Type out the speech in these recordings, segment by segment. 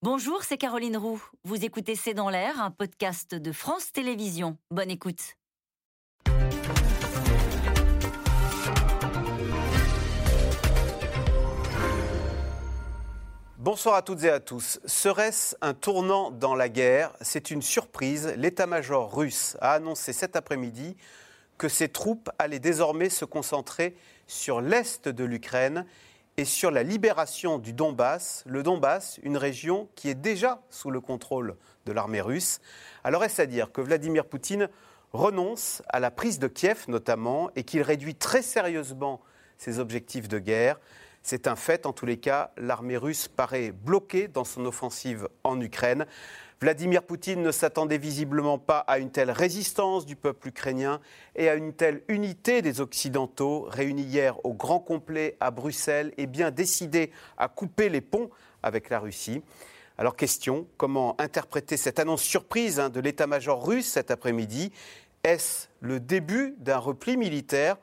Bonjour, c'est Caroline Roux. Vous écoutez C'est dans l'air, un podcast de France Télévisions. Bonne écoute. Bonsoir à toutes et à tous. Serait-ce un tournant dans la guerre? C'est une surprise. L'état-major russe a annoncé cet après-midi que ses troupes allaient désormais se concentrer sur l'est de l'Ukraine et sur la libération du Donbass, le Donbass, une région qui est déjà sous le contrôle de l'armée russe. Alors est-ce à dire que Vladimir Poutine renonce à la prise de Kiev notamment et qu'il réduit très sérieusement ses objectifs de guerre? C'est un fait, en tous les cas, l'armée russe paraît bloquée dans son offensive en Ukraine. Vladimir Poutine ne s'attendait visiblement pas à une telle résistance du peuple ukrainien et à une telle unité des Occidentaux, réunis hier au grand complet à Bruxelles et bien décidés à couper les ponts avec la Russie. Alors question, comment interpréter cette annonce surprise hein, de l'état-major russe cet après-midi? Est-ce le début d'un repli militaire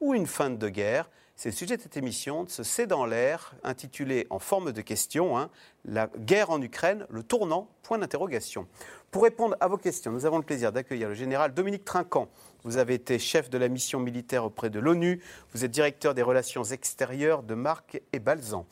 ou une fin de guerre? C'est le sujet de cette émission, de ce C'est dans l'air, intitulé en forme de question, hein, La guerre en Ukraine, le tournant, point d'interrogation. Pour répondre à vos questions, nous avons le plaisir d'accueillir le général Dominique Trinquant. Vous avez été chef de la mission militaire auprès de l'ONU, vous êtes directeur des relations extérieures de Marc et Balzan.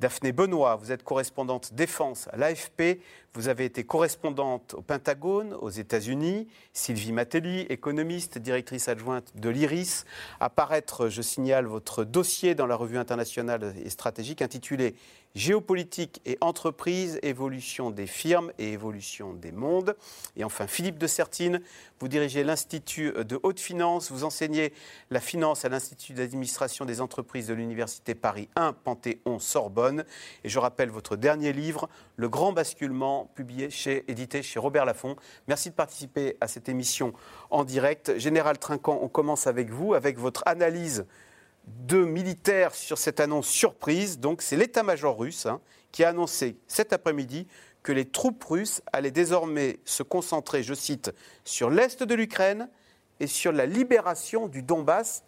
Daphné Benoît, vous êtes correspondante défense à l'AFP, vous avez été correspondante au Pentagone, aux États-Unis. Sylvie Matelli, économiste, directrice adjointe de l'IRIS. Apparaître, je signale, votre dossier dans la revue internationale et stratégique intitulé Géopolitique et entreprise, évolution des firmes et évolution des mondes. Et enfin, Philippe de Sertine, vous dirigez l'Institut de haute finance, vous enseignez la finance à l'Institut d'administration des entreprises de l'Université Paris 1, Panthéon-Sorbonne. Et je rappelle votre dernier livre, Le grand basculement, publié chez, édité chez Robert Laffont. Merci de participer à cette émission en direct. Général Trinquant, on commence avec vous, avec votre analyse de militaires sur cette annonce surprise. Donc c'est l'état-major russe hein, qui a annoncé cet après-midi que les troupes russes allaient désormais se concentrer, je cite, sur l'est de l'Ukraine et sur la libération du Donbass,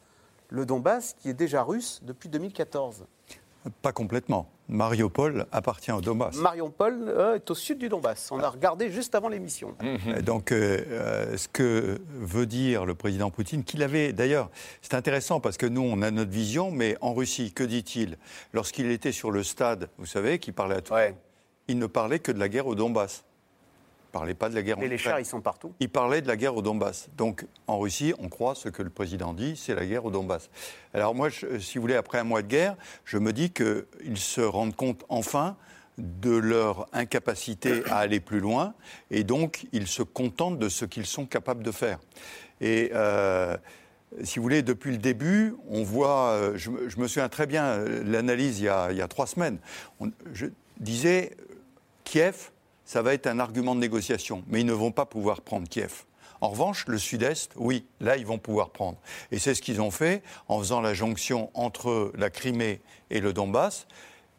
le Donbass qui est déjà russe depuis 2014. Pas complètement. Mariupol appartient au Donbass. Mariupol euh, est au sud du Donbass. On a regardé juste avant l'émission. Donc, euh, euh, ce que veut dire le président Poutine, qu'il avait d'ailleurs, c'est intéressant parce que nous, on a notre vision, mais en Russie, que dit-il? Lorsqu'il était sur le stade, vous savez, qui parlait à tout le monde, il ne parlait que de la guerre au Donbass parlait pas de la guerre Mais les chars, ils sont partout. Il parlait de la guerre au Donbass. Donc, en Russie, on croit ce que le président dit, c'est la guerre au Donbass. Alors moi, si vous voulez, après un mois de guerre, je me dis qu'ils se rendent compte enfin de leur incapacité à aller plus loin, et donc ils se contentent de ce qu'ils sont capables de faire. Et euh, si vous voulez, depuis le début, on voit, euh, je, me souviens très bien euh, l'analyse il, il, y a trois semaines, je disais, Kiev, ça va être un argument de négociation, mais ils ne vont pas pouvoir prendre Kiev. En revanche, le sud-est, oui, là, ils vont pouvoir prendre. Et c'est ce qu'ils ont fait en faisant la jonction entre la Crimée et le Donbass,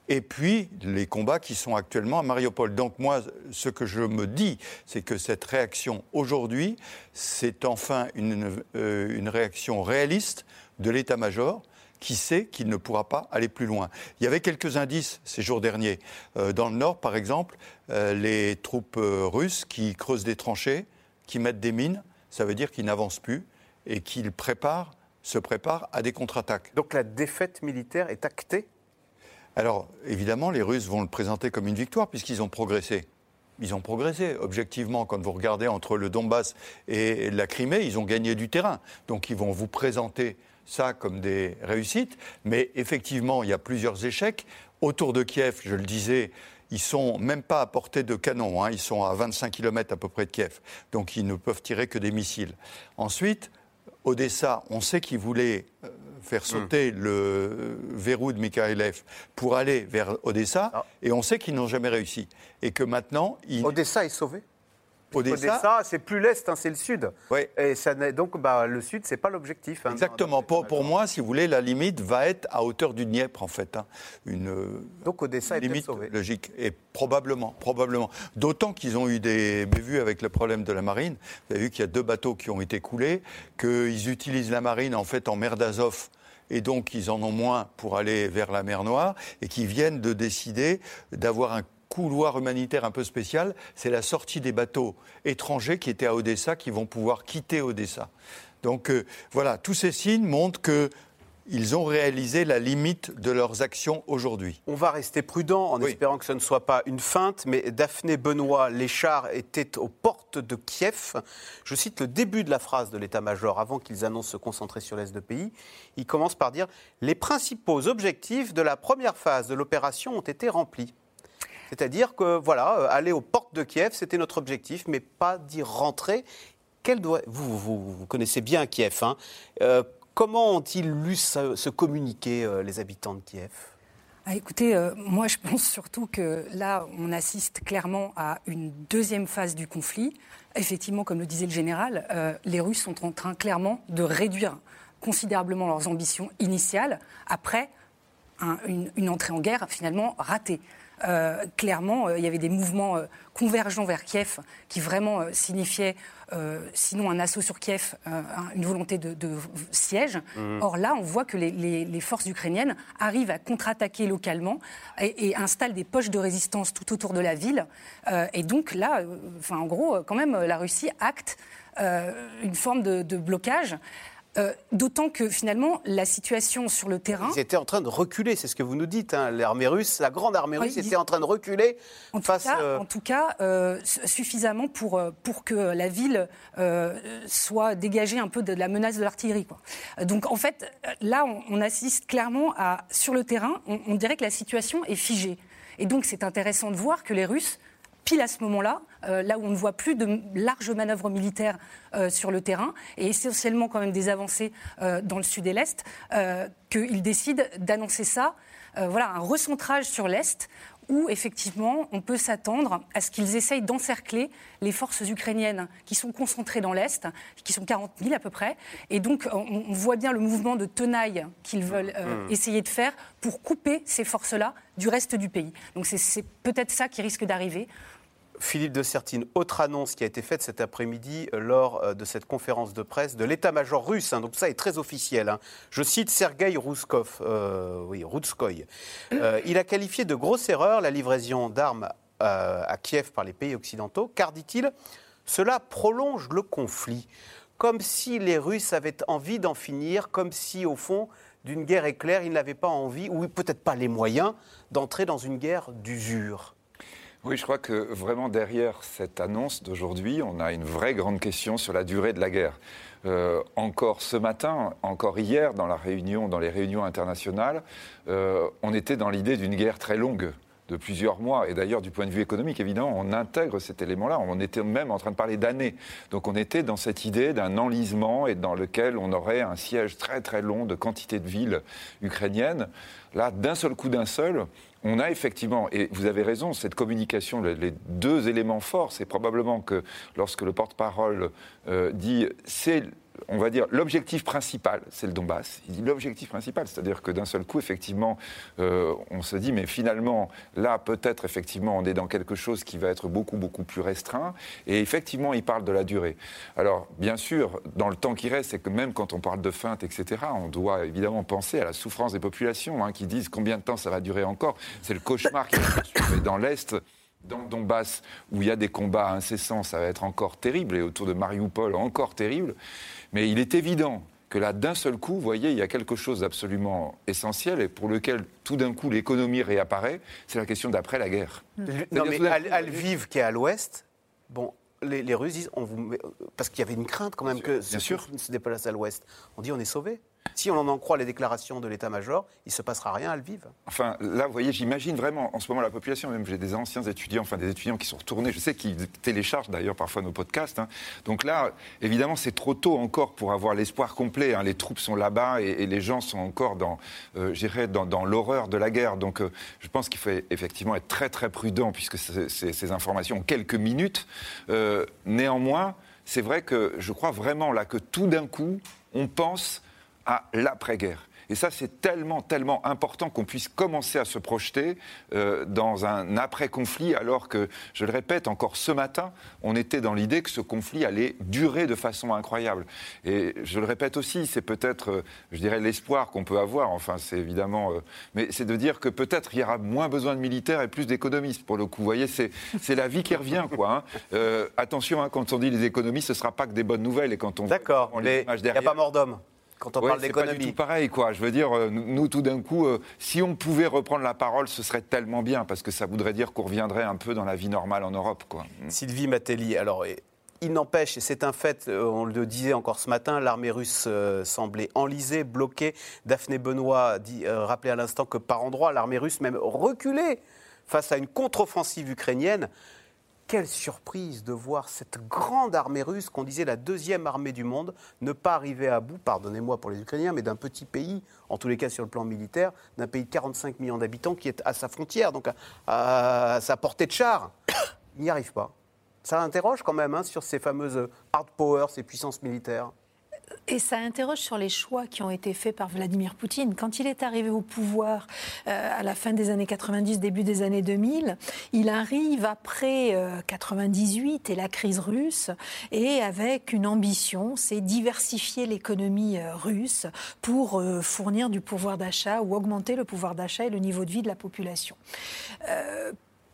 et puis les combats qui sont actuellement à Mariupol. Donc moi, ce que je me dis, c'est que cette réaction aujourd'hui, c'est enfin une, euh, une réaction réaliste de l'état-major qui sait qu'il ne pourra pas aller plus loin. Il y avait quelques indices ces jours derniers. Euh, dans le nord, par exemple, euh, les troupes euh, russes qui creusent des tranchées, qui mettent des mines, ça veut dire qu'ils n'avancent plus et qu'ils préparent, se préparent à des contre-attaques. Donc la défaite militaire est actée? Alors, évidemment, les Russes vont le présenter comme une victoire puisqu'ils ont progressé. Ils ont progressé. Objectivement, quand vous regardez entre le Donbass et la Crimée, ils ont gagné du terrain. Donc ils vont vous présenter ça comme des réussites, mais effectivement, il y a plusieurs échecs. Autour de Kiev, je le disais, ils sont même pas à portée de canon, hein. ils sont à 25 km à peu près de Kiev, donc ils ne peuvent tirer que des missiles. Ensuite, Odessa, on sait qu'ils voulaient euh, faire sauter hmm. le verrou de Mikhaïlev pour aller vers Odessa, ah. et on sait qu'ils n'ont jamais réussi. Et que maintenant... Odessa est sauvé Odessa, c'est plus l'est, hein, c'est le sud. Et ça, donc, bah, le sud, c'est pas l'objectif. Hein, Exactement. pour, pour, moi, si vous voulez, la limite va être à hauteur du Dniepr, en fait. Hein. Une donc Odessa limite est sauvé. logique. Et probablement, probablement. D'autant qu'ils ont eu des bévues avec le problème de la marine. Vous avez vu qu'il y a deux bateaux qui ont été coulés, qu'ils utilisent la marine en fait en mer d'Azov et donc ils en ont moins pour aller vers la mer Noire, et qui viennent de décider d'avoir un couloir humanitaire un peu spécial, c'est la sortie des bateaux étrangers qui étaient à Odessa, qui vont pouvoir quitter Odessa. Donc euh, voilà, tous ces signes montrent que ils ont réalisé la limite de leurs actions aujourd'hui. On va rester prudent en espérant que ce ne soit pas une feinte, mais Daphné Benoît, les chars étaient aux portes de Kiev. Je cite le début de la phrase de l'état-major avant qu'ils annoncent se concentrer sur l'Est de pays. Il commence par dire Les principaux objectifs de la première phase de l'opération ont été remplis. C'est-à-dire que, voilà, euh, aller aux portes de Kiev, c'était notre objectif, mais pas d'y rentrer. Quel doit... vous, vous, connaissez bien Kiev. Hein euh, Comment ont-ils lu ce, communiqué, euh, les habitants de Kiev? Ah, écoutez, moi je pense surtout que là, on assiste clairement à une deuxième phase du conflit. Effectivement, comme le disait le général, les Russes sont en train clairement de réduire considérablement leurs ambitions initiales après une, entrée en guerre finalement ratée. Euh, clairement, euh, il y avait des mouvements euh, convergents vers Kiev qui vraiment signifiaient, sinon un assaut sur Kiev, une volonté de, siège. Mhm. Or là, on voit que les, forces ukrainiennes arrivent à contre-attaquer localement et, installent des poches de résistance tout autour de la ville. et donc là, enfin, en gros, quand même, la Russie acte une forme de blocage. Euh, d'autant que finalement, la situation sur le terrain. Ils étaient en train de reculer, c'est ce que vous nous dites. Hein. L'armée russe, la grande armée russe, était en train de reculer en face. Tout cas, euh, En tout cas, euh, suffisamment pour, pour que la ville soit dégagée un peu de la menace de l'artillerie. Donc en fait, là, on, assiste clairement à. Sur le terrain, on dirait que la situation est figée. Et donc c'est intéressant de voir que les Russes pile à ce moment-là, euh, là où on ne voit plus de larges manœuvres militaires euh, sur le terrain, et essentiellement quand même des avancées euh, dans le sud et l'est, qu'ils décident d'annoncer ça, voilà, un recentrage sur l'est, où effectivement on peut s'attendre à ce qu'ils essayent d'encercler les forces ukrainiennes qui sont concentrées dans l'Est, qui sont 40 000 à peu près. Et donc on, voit bien le mouvement de tenaille qu'ils veulent mmh. essayer de faire pour couper ces forces-là du reste du pays. Donc c'est peut-être ça qui risque d'arriver. Philippe de Sertine, autre annonce qui a été faite cet après-midi euh, lors euh, de cette conférence de presse de l'état-major russe. Hein, donc ça est très officiel. Hein. Je cite Sergei Rouskov, euh, oui, Rutskoy. il a qualifié de grosse erreur la livraison d'armes à Kiev par les pays occidentaux, car, dit-il, cela prolonge le conflit. Comme si les Russes avaient envie d'en finir, comme si, au fond, d'une guerre éclair, ils n'avaient pas envie, ou peut-être pas les moyens, d'entrer dans une guerre d'usure. Oui, je crois que vraiment derrière cette annonce d'aujourd'hui, on a une vraie grande question sur la durée de la guerre. Euh, encore ce matin, encore hier, dans la réunion, dans les réunions internationales, euh, on était dans l'idée d'une guerre très longue de plusieurs mois. Et d'ailleurs, du point de vue économique, évidemment, on intègre cet élément-là. On était même en train de parler d'années. Donc on était dans cette idée d'un enlisement et dans lequel on aurait un siège très très long de quantité de villes ukrainiennes. Là, d'un seul coup, d'un seul, on a effectivement, et vous avez raison, cette communication, les deux éléments forts, c'est probablement que lorsque le porte-parole euh, dit c'est on va dire, l'objectif principal, c'est le Donbass. Il dit l'objectif principal, c'est-à-dire que d'un seul coup, effectivement, euh, on se dit, mais finalement, là, peut-être, effectivement, on est dans quelque chose qui va être beaucoup, beaucoup plus restreint. Et effectivement, il parle de la durée. Alors, bien sûr, dans le temps qui reste, c'est que même quand on parle de feinte, etc., on doit évidemment penser à la souffrance des populations, hein, qui disent combien de temps ça va durer encore. C'est le cauchemar qui se dans l'Est dans le Donbass, où il y a des combats incessants, ça va être encore terrible, et autour de Mariupol, encore terrible. Mais il est évident que là, d'un seul coup, vous voyez, il y a quelque chose d'absolument essentiel et pour lequel, tout d'un coup, l'économie réapparaît, c'est la question d'après la guerre. Non, mais Alviv, qui est à l'ouest, bon, les, Russes disent, on vous parce qu'il y avait une crainte quand même que bien sûr. se déplace à l'ouest. On dit, on est sauvé. Si on en croit les déclarations de l'état-major, il ne se passera rien à Lviv. Enfin, là, vous voyez, j'imagine vraiment, en ce moment, la population, même j'ai des anciens étudiants, enfin des étudiants qui sont retournés, je sais qu'ils téléchargent d'ailleurs parfois nos podcasts. Hein. Donc là, évidemment, c'est trop tôt encore pour avoir l'espoir complet. Hein. Les troupes sont là-bas et, les gens sont encore dans, euh, dans, dans l'horreur de la guerre. Donc euh, je pense qu'il faut effectivement être très très prudent puisque ces informations ont quelques minutes. Euh, néanmoins, c'est vrai que je crois vraiment là que tout d'un coup, on pense à l'après-guerre. Et ça, c'est tellement, tellement important qu'on puisse commencer à se projeter euh, dans un après-conflit, alors que, je le répète, encore ce matin, on était dans l'idée que ce conflit allait durer de façon incroyable. Et je le répète aussi, c'est peut-être, euh, je dirais, l'espoir qu'on peut avoir, enfin, c'est évidemment, euh, mais c'est de dire que peut-être il y aura moins besoin de militaires et plus d'économistes, pour le coup. Vous voyez, c'est la vie qui revient, quoi. Hein. attention, hein, quand on dit les économistes, ce ne sera pas que des bonnes nouvelles. Et quand on D'accord, il n'y a pas mort d'homme quand on parle d'économie. C'est pas du tout pareil, quoi. Je veux dire, euh, nous, tout d'un coup, euh, si on pouvait reprendre la parole, ce serait tellement bien, parce que ça voudrait dire qu'on reviendrait un peu dans la vie normale en Europe, quoi. Mm. Sylvie Matelli, alors. Il n'empêche, et c'est un fait, euh, on le disait encore ce matin, l'armée russe semblait enlisée, bloquée. Daphné Benoît dit, rappelait à l'instant que par endroits, l'armée russe même reculait face à une contre-offensive ukrainienne quelle surprise de voir cette grande armée russe, qu'on disait la deuxième armée du monde, ne pas arriver à bout, pardonnez-moi pour les Ukrainiens, mais d'un petit pays, en tous les cas sur le plan militaire, d'un pays de 45 millions d'habitants qui est à sa frontière, donc à, sa portée de char. Il n'y arrive pas. Ça interroge quand même hein, sur ces fameuses hard power, ces puissances militaires. Et ça interroge sur les choix qui ont été faits par Vladimir Poutine. Quand il est arrivé au pouvoir euh, à la fin des années 90, début des années 2000, il arrive après 98 euh, et la crise russe et avec une ambition, c'est diversifier l'économie euh, russe pour fournir du pouvoir d'achat ou augmenter le pouvoir d'achat et le niveau de vie de la population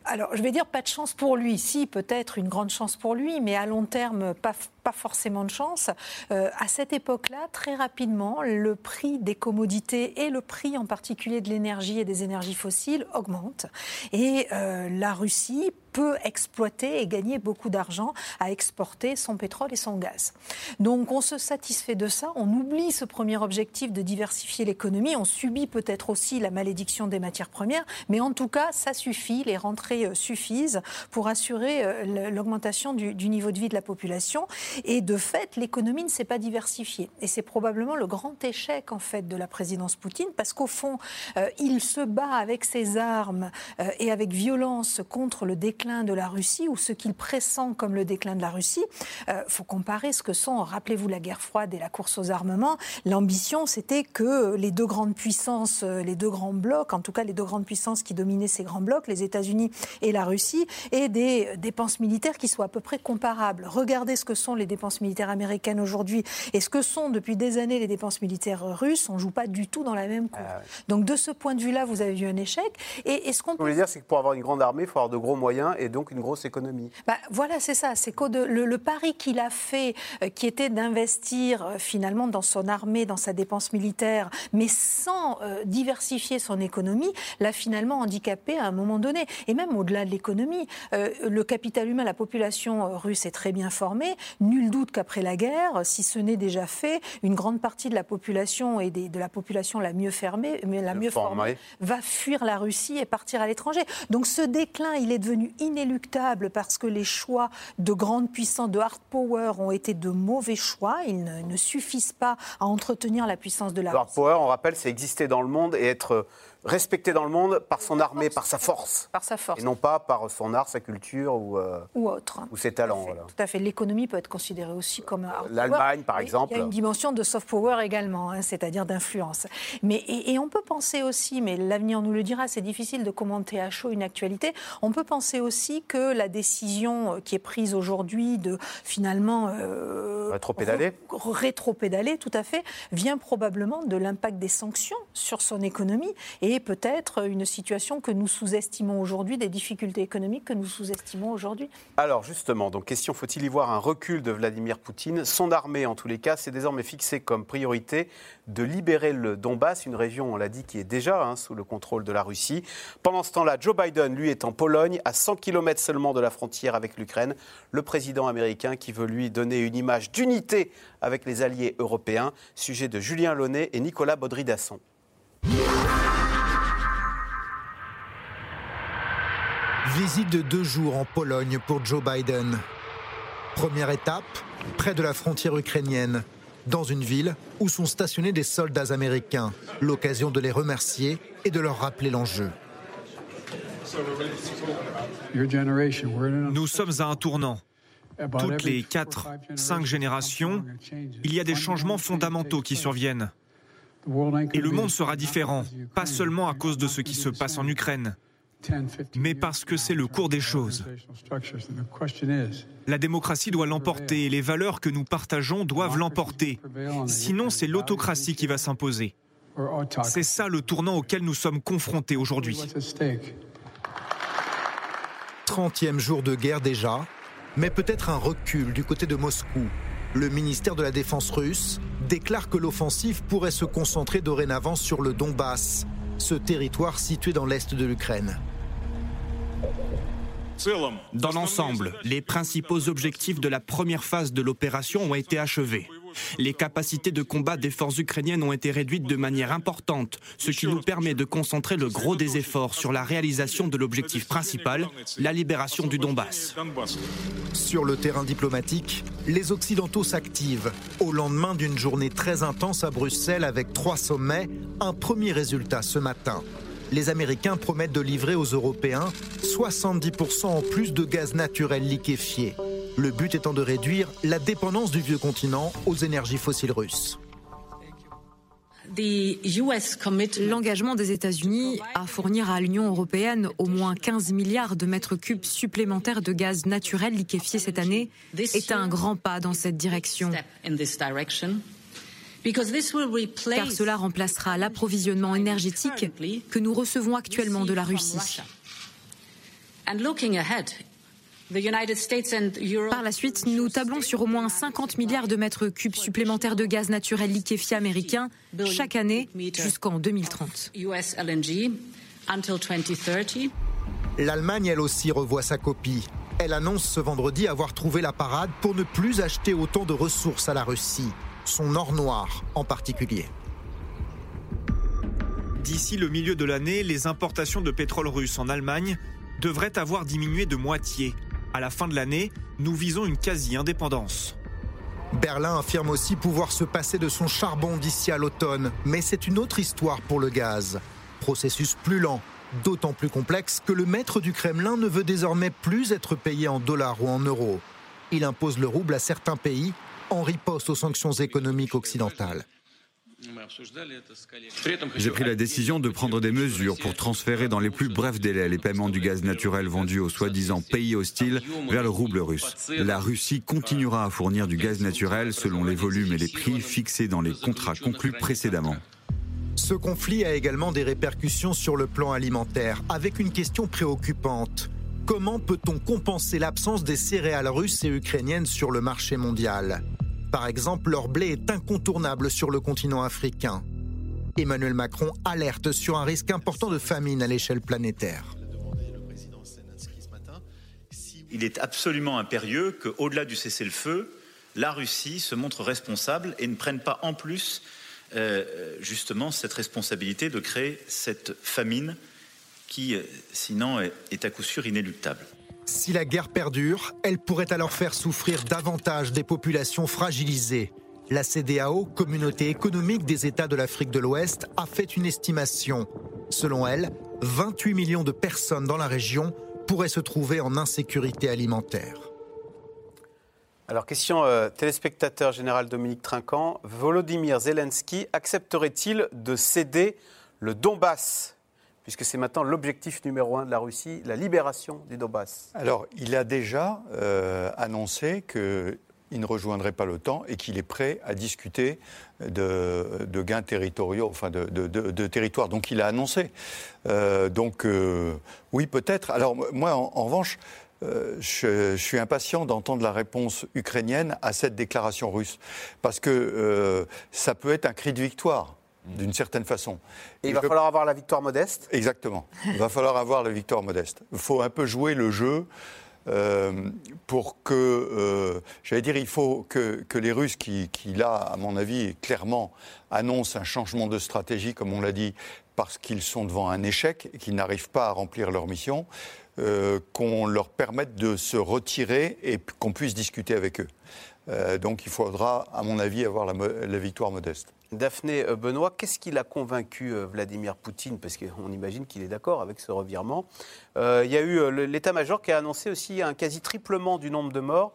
alors, je vais dire pas de chance pour lui. Si, peut-être une grande chance pour lui, mais à long terme, pas, pas forcément de chance. Euh, à cette époque-là, très rapidement, le prix des commodités et le prix en particulier de l'énergie et des énergies fossiles augmente. Et euh, la Russie peut exploiter et gagner beaucoup d'argent à exporter son pétrole et son gaz. Donc on se satisfait de ça, on oublie ce premier objectif de diversifier l'économie, on subit peut-être aussi la malédiction des matières premières, mais en tout cas ça suffit, les rentrées euh, suffisent pour assurer l'augmentation du, du niveau de vie de la population. Et de fait, l'économie ne s'est pas diversifiée. Et c'est probablement le grand échec en fait de la présidence Poutine, parce qu'au fond, euh, il se bat avec ses armes euh, et avec violence contre le déclin de la Russie ou ce qu'il pressent comme le déclin de la Russie. Il euh, faut comparer ce que sont, rappelez-vous, la guerre froide et la course aux armements. L'ambition, c'était que les deux grandes puissances, les deux grands blocs, en tout cas les deux grandes puissances qui dominaient ces grands blocs, les États-Unis et la Russie, aient des dépenses militaires qui soient à peu près comparables. Regardez ce que sont les dépenses militaires américaines aujourd'hui et ce que sont depuis des années les dépenses militaires russes, on ne joue pas du tout dans la même cour. Ah donc de ce point de vue-là, vous avez eu un échec. Et, ce qu'on peut dire, c'est que pour avoir une grande armée, il faut avoir de gros moyens et donc une grosse économie. Bah, voilà, c'est ça. C'est que le, le, pari qu'il a fait, euh, qui était d'investir euh, finalement dans son armée, dans sa dépense militaire, mais sans euh, diversifier son économie, l'a finalement handicapé à un moment donné. Et même au-delà de l'économie, le capital humain, la population russe est très bien formée nul doute qu'après la guerre, si ce n'est déjà fait, une grande partie de la population et de la population la mieux fermée, mais la mieux formée, va fuir la Russie et partir à l'étranger. Donc ce déclin, il est devenu inéluctable parce que les choix de grandes puissances, de hard power, ont été de mauvais choix. Ils ne, suffisent pas à entretenir la puissance de la Russie. Hard power, on rappelle, c'est exister dans le monde et être respecté dans le monde par son armée, par sa force. Par sa force. Et non pas par son art, sa culture ou, euh, ou autre. Ou ses talents. Tout à fait. L'économie peut être considérée aussi comme un L'Allemagne, par exemple. Il y a une dimension de soft power également, hein, c'est-à-dire d'influence. Mais, et, on peut penser aussi, mais l'avenir nous le dira, c'est difficile de commenter à chaud une actualité, on peut penser aussi que la décision euh, qui est prise aujourd'hui de finalement... Euh, rétro-pédaler Rétro-pédaler, tout à fait, vient probablement de l'impact des sanctions sur son économie et et peut-être une situation que nous sous-estimons aujourd'hui, des difficultés économiques que nous sous-estimons aujourd'hui. Alors justement, donc question, faut-il y voir un recul de Vladimir Poutine? Son armée, en tous les cas, s'est désormais fixée comme priorité de libérer le Donbass, une région, on l'a dit, qui est déjà hein, sous le contrôle de la Russie. Pendant ce temps-là, Joe Biden, lui, est en Pologne, à 100 km seulement de la frontière avec l'Ukraine. Le président américain qui veut lui donner une image d'unité avec les alliés européens. Sujet de Julien Launay et Nicolas Baudry-Dasson. Visite de deux jours en Pologne pour Joe Biden. Première étape, près de la frontière ukrainienne, dans une ville où sont stationnés des soldats américains. L'occasion de les remercier et de leur rappeler l'enjeu. Nous sommes à un tournant. Toutes les 4, 5 générations, il y a des changements fondamentaux qui surviennent. Et le monde sera différent, pas seulement à cause de ce qui se passe en Ukraine, mais parce que c'est le cours des choses. La démocratie doit l'emporter et les valeurs que nous partageons doivent l'emporter. Sinon, c'est l'autocratie qui va s'imposer. C'est ça le tournant auquel nous sommes confrontés aujourd'hui. 30e jour de guerre déjà, mais peut-être un recul du côté de Moscou. Le ministère de la Défense russe déclare que l'offensive pourrait se concentrer dorénavant sur le Donbass, ce territoire situé dans l'est de l'Ukraine. Dans l'ensemble, les principaux objectifs de la première phase de l'opération ont été achevés. Les capacités de combat des forces ukrainiennes ont été réduites de manière importante, ce qui nous permet de concentrer le gros des efforts sur la réalisation de l'objectif principal, la libération du Donbass. Sur le terrain diplomatique, les Occidentaux s'activent. Au lendemain d'une journée très intense à Bruxelles avec trois sommets, un premier résultat ce matin les Américains promettent de livrer aux Européens 70% en plus de gaz naturel liquéfié. Le but étant de réduire la dépendance du vieux continent aux énergies fossiles russes. L'engagement des États-Unis à fournir à l'Union européenne au moins 15 milliards de mètres cubes supplémentaires de gaz naturel liquéfié cette année est un grand pas dans cette direction car cela remplacera l'approvisionnement énergétique que nous recevons actuellement de la Russie. Par la suite, nous tablons sur au moins 50 milliards de mètres cubes supplémentaires de gaz naturel liquéfié américain chaque année jusqu'en 2030. L'Allemagne, elle aussi, revoit sa copie. Elle annonce ce vendredi avoir trouvé la parade pour ne plus acheter autant de ressources à la Russie son or noir en particulier. D'ici le milieu de l'année, les importations de pétrole russe en Allemagne devraient avoir diminué de moitié. À la fin de l'année, nous visons une quasi-indépendance. Berlin affirme aussi pouvoir se passer de son charbon d'ici à l'automne, mais c'est une autre histoire pour le gaz. Processus plus lent, d'autant plus complexe que le maître du Kremlin ne veut désormais plus être payé en dollars ou en euros. Il impose le rouble à certains pays en riposte aux sanctions économiques occidentales. J'ai pris la décision de prendre des mesures pour transférer dans les plus brefs délais les paiements du gaz naturel vendu aux soi-disant pays hostiles vers le rouble russe. La Russie continuera à fournir du gaz naturel selon les volumes et les prix fixés dans les contrats conclus précédemment. Ce conflit a également des répercussions sur le plan alimentaire, avec une question préoccupante. Comment peut-on compenser l'absence des céréales russes et ukrainiennes sur le marché mondial? Par exemple, leur blé est incontournable sur le continent africain. Emmanuel Macron alerte sur un risque important de famine à l'échelle planétaire. Il est absolument impérieux qu'au-delà du cessez-le-feu, la Russie se montre responsable et ne prenne pas en plus euh, justement cette responsabilité de créer cette famine qui, euh, sinon, est à coup sûr inéluctable. Si la guerre perdure, elle pourrait alors faire souffrir davantage des populations fragilisées. La CDAO, Communauté économique des États de l'Afrique de l'Ouest, a fait une estimation. Selon elle, 28 millions de personnes dans la région pourraient se trouver en insécurité alimentaire. Alors, question euh, téléspectateur général Dominique Trinquant. Volodymyr Zelensky accepterait-il de céder le Donbass? Puisque c'est maintenant l'objectif numéro un de la Russie, la libération du Donbass. Alors, il a déjà euh, annoncé qu'il ne rejoindrait pas l'OTAN et qu'il est prêt à discuter de, gains territoriaux, enfin de, territoires. Donc il a annoncé. Euh, donc euh, oui, peut-être. Alors moi, en, revanche, je, suis impatient d'entendre la réponse ukrainienne à cette déclaration russe, parce que ça peut être un cri de victoire d'une certaine façon. Et il va falloir avoir la victoire modeste Exactement. Il va falloir avoir la victoire modeste. Il faut un peu jouer le jeu. Euh, pour que, euh, j'allais dire, il faut que, les Russes, qui, qui, là, à mon avis, clairement annoncent un changement de stratégie, comme on l'a dit, parce qu'ils sont devant un échec et qu'ils n'arrivent pas à remplir leur mission, euh, qu'on leur permette de se retirer et qu'on puisse discuter avec eux. Euh, donc il faudra, à mon avis, avoir la, la victoire modeste. Daphné euh, Benoît, qu'est-ce qui l'a convaincu Vladimir Poutine? Parce qu'on imagine qu'il est d'accord avec ce revirement. il y a eu l'état-major qui a annoncé aussi un quasi-triplement du nombre de morts.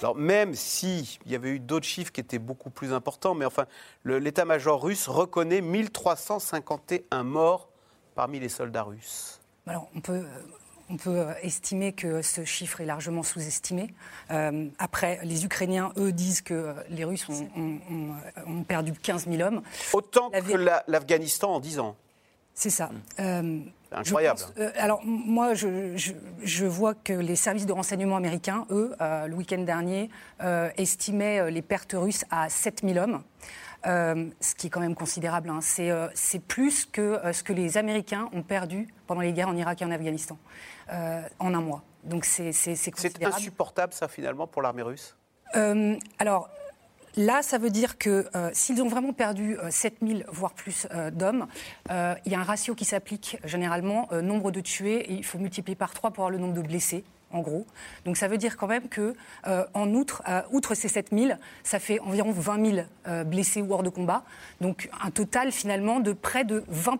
Alors même s'il y avait eu d'autres chiffres qui étaient beaucoup plus importants, mais enfin, l'état-major russe reconnaît 1351 morts parmi les soldats russes. Alors, on peut, on peut estimer que ce chiffre est largement sous-estimé. Euh, après, les Ukrainiens, eux, disent que les Russes ont, perdu 15 000 hommes. Autant que l'Afghanistan en 10 ans. C'est ça. Euh, incroyable. Euh, alors, moi, je, vois que les services de renseignement américains, eux, le week-end dernier, estimaient les pertes russes à 7 000 hommes. Ce qui est quand même considérable. Hein. C'est plus que ce que les Américains ont perdu pendant les guerres en Irak et en Afghanistan. Euh, en un mois. Donc c'est C'est insupportable ça finalement pour l'armée russe? Euh, Alors Là, ça veut dire que euh, s'ils ont vraiment perdu 7000, voire plus d'hommes, il y a un ratio qui s'applique généralement, nombre de tués, et il faut multiplier par 3 pour avoir le nombre de blessés. En gros. Donc ça veut dire quand même que, en outre, outre ces 7000, ça fait environ 20 000 blessés ou hors de combat. Donc un total finalement de près de 20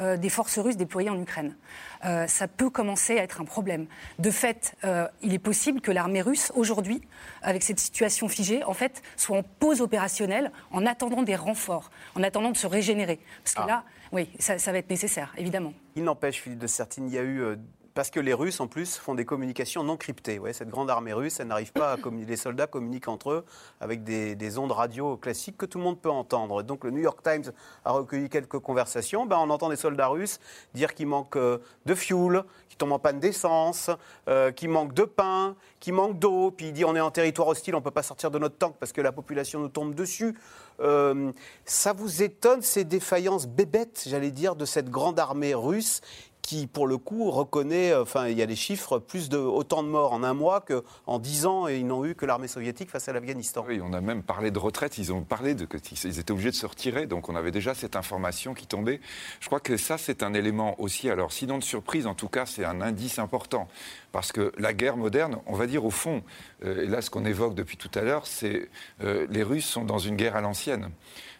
euh, des forces russes déployées en Ukraine. Euh, ça peut commencer à être un problème. De fait, euh, il est possible que l'armée russe, aujourd'hui, avec cette situation figée, en fait, soit en pause opérationnelle en attendant des renforts, en attendant de se régénérer. Parce que ah. là, oui, ça, ça, va être nécessaire, évidemment. Il n'empêche, Philippe de Sertine, il y a eu parce que les Russes, en plus, font des communications non cryptées. Cette grande armée russe, elle n'arrive pas à communiquer. Les soldats communiquent entre eux avec des, ondes radio classiques que tout le monde peut entendre. Donc le New York Times a recueilli quelques conversations. Ben, on entend des soldats russes dire qu'il manque euh, de fuel, qu'ils tombent en panne d'essence, euh, qu'il manque de pain, qu'il manque d'eau. Puis il dit on est en territoire hostile, on ne peut pas sortir de notre tank parce que la population nous tombe dessus. Euh, ça vous étonne ces défaillances bébêtes, j'allais dire, de cette grande armée russe qui, pour le coup, reconnaît, euh, enfin, il y a des chiffres, plus de autant de morts en un mois qu'en dix ans, et ils n'ont eu que l'armée soviétique face à l'Afghanistan. Oui, on a même parlé de retraite, ils ont parlé de qu'ils étaient obligés de se retirer, donc on avait déjà cette information qui tombait. Je crois que ça, c'est un élément aussi, alors sinon de surprise, en tout cas, c'est un indice important. Parce que la guerre moderne, on va dire au fond, euh, et là ce qu'on évoque depuis tout à l'heure, c'est euh, les Russes sont dans une guerre à l'ancienne.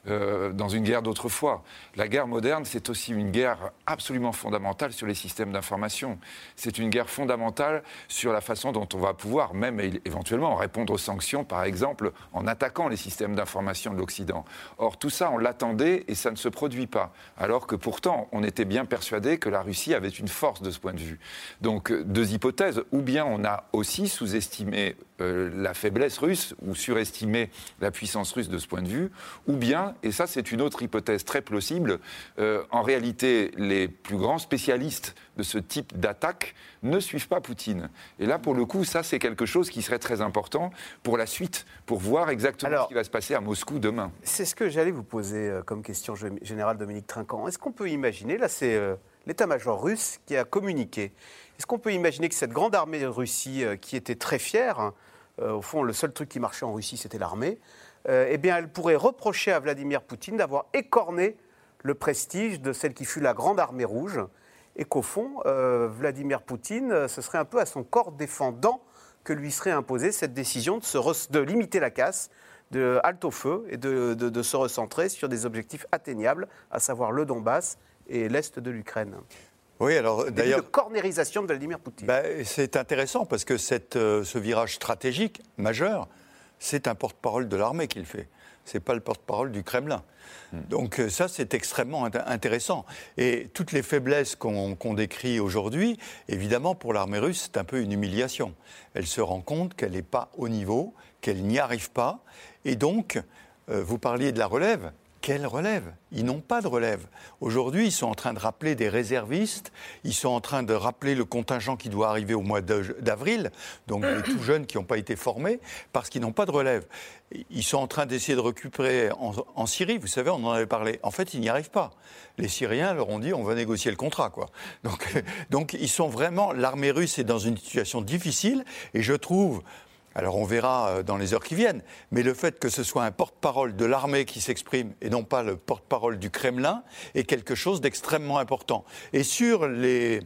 Euh, dans une guerre d'autrefois. La guerre moderne, c'est aussi une guerre absolument fondamentale sur les systèmes d'information. C'est une guerre fondamentale sur la façon dont on va pouvoir, même éventuellement, répondre aux sanctions, par exemple, en attaquant les systèmes d'information de l'Occident. Or, tout ça, on l'attendait et ça ne se produit pas. Alors que pourtant, on était bien persuadé que la Russie avait une force de ce point de vue. Donc, deux hypothèses. Ou bien on a aussi sous-estimé euh, la faiblesse russe ou surestimer la puissance russe de ce point de vue, ou bien, et ça c'est une autre hypothèse très plausible, euh, en réalité les plus grands spécialistes de ce type d'attaque ne suivent pas Poutine. Et là pour le coup, ça c'est quelque chose qui serait très important pour la suite, pour voir exactement ce qui va se passer à Moscou demain. C'est ce que j'allais vous poser euh, comme question, général Dominique Trinquant. Est-ce qu'on peut imaginer, là c'est l'état-major russe qui a communiqué, est-ce qu'on peut imaginer que cette grande armée de Russie, qui était très fière, euh, au fond, le seul truc qui marchait en Russie, c'était l'armée, euh, eh bien, elle pourrait reprocher à Vladimir Poutine d'avoir écorné le prestige de celle qui fut la Grande Armée Rouge, et qu'au fond, euh, Vladimir Poutine, ce serait un peu à son corps défendant que lui serait imposée cette décision de, limiter la casse, de halte au feu et de, se recentrer sur des objectifs atteignables, à savoir le Donbass et l'Est de l'Ukraine. Oui, alors d'ailleurs. de cornérisation de Vladimir Poutine. Bah, c'est intéressant parce que cette, euh, ce virage stratégique majeur, c'est un porte-parole de l'armée qu'il fait. Ce n'est pas le porte-parole du Kremlin. Hmm. Donc euh, ça, c'est extrêmement intéressant. Et toutes les faiblesses qu'on décrit aujourd'hui, évidemment, pour l'armée russe, c'est un peu une humiliation. Elle se rend compte qu'elle n'est pas au niveau, qu'elle n'y arrive pas. Et donc, euh, vous parliez de la relève. Quelle relève? Ils n'ont pas de relève. Aujourd'hui, ils sont en train de rappeler des réservistes, ils sont en train de rappeler le contingent qui doit arriver au mois d'avril, donc les tout jeunes qui n'ont pas été formés, parce qu'ils n'ont pas de relève. Ils sont en train d'essayer de récupérer en, Syrie, vous savez, on en avait parlé. En fait, ils n'y arrivent pas. Les Syriens leur ont dit on va négocier le contrat. Donc, donc ils sont vraiment. L'armée russe est dans une situation difficile, et je trouve alors on verra euh, dans les heures qui viennent. Mais le fait que ce soit un porte-parole de l'armée qui s'exprime et non pas le porte-parole du Kremlin est quelque chose d'extrêmement important. Et sur les,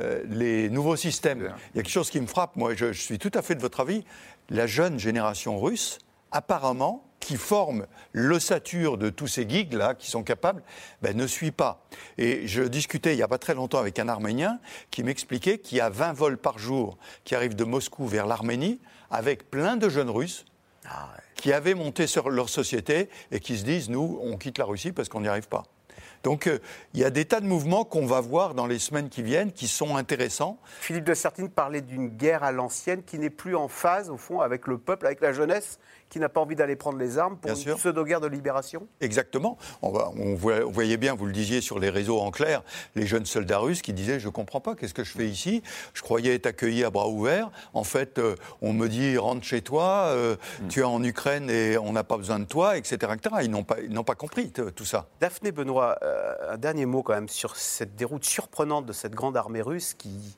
euh, les nouveaux systèmes. Il y a quelque chose qui me frappe, moi je, je suis tout à fait de votre avis. La jeune génération russe, apparemment, qui forme l'ossature de tous ces geeks-là, qui sont capables, ben, ne suit pas. Et je discutais il n'y a pas très longtemps avec un Arménien qui m'expliquait qu'il y a 20 vols par jour qui arrivent de Moscou vers l'Arménie, avec plein de jeunes Russes qui avaient monté sur leur société et qui se disent, nous, on quitte la Russie parce qu'on n'y arrive pas. Donc euh, il y a des tas de mouvements qu'on va voir dans les semaines qui viennent qui sont intéressants. Philippe de Sertine parlait d'une guerre à l'ancienne qui n'est plus en phase, au fond, avec le peuple, avec la jeunesse, qui n'a pas envie d'aller prendre les armes pour Bien une sûr. pseudo-guerre de libération Exactement. On, va- on voyait bien, vous le disiez sur les réseaux en clair, les jeunes soldats russes qui disaient Je ne comprends pas, qu'est-ce que je fais ici? Je croyais être accueilli à bras ouverts. En fait, euh, on me dit Rentre chez toi, euh, tu es en Ukraine et on n'a pas besoin de toi, etc. etc. Ils n'ont pas, ils n'ont pas compris t- tout ça. Daphné Benoît, euh, un dernier mot quand même sur cette déroute surprenante de cette grande armée russe qui.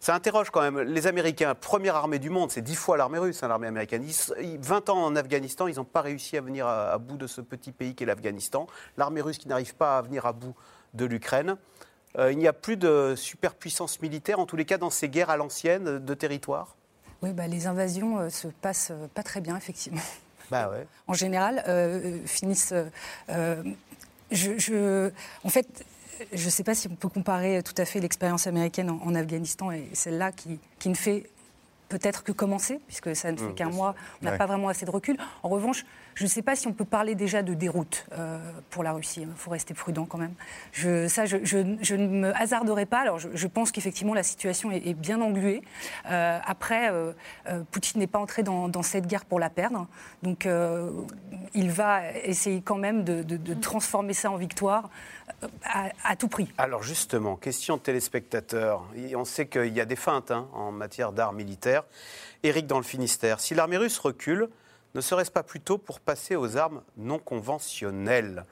Ça interroge quand même les Américains, première armée du monde, c'est dix fois l'armée russe, hein, l'armée américaine. Ils- ils- 20 ans en Afghanistan, ils n'ont pas réussi à venir à, à bout de ce petit pays qu'est l'Afghanistan. L'armée russe qui n'arrive pas à venir à bout de l'Ukraine. Euh, il n'y a plus de superpuissance militaire, en tous les cas dans ces guerres à l'ancienne de territoire Oui, bah, les invasions euh, se passent euh, pas très bien, effectivement. Bah ouais. en général, euh, finissent. je, je- en fait, je ne sais pas si on peut comparer tout à fait l'expérience américaine en, en Afghanistan et celle-là qui, qui ne fait peut-être que commencer, puisque ça ne fait Mmh, qu'un bien mois, on n'a Ouais. pas vraiment assez de recul. En revanche, je ne sais pas si on peut parler déjà de déroute euh, pour la Russie. Il faut rester prudent quand même. Je, ça, je, ne me hasarderai pas. Alors, je, pense qu'effectivement, la situation est, bien engluée. Euh, après, euh, Poutine n'est pas entré dans, cette guerre pour la perdre. Donc, il va essayer quand même de, transformer ça en victoire à, tout prix. Alors justement, question de téléspectateurs. On sait qu'il y a des feintes hein, en matière d'art militaire. Éric dans le Finistère, si l'armée russe recule, ne serait-ce pas plutôt pour passer aux armes non conventionnelles?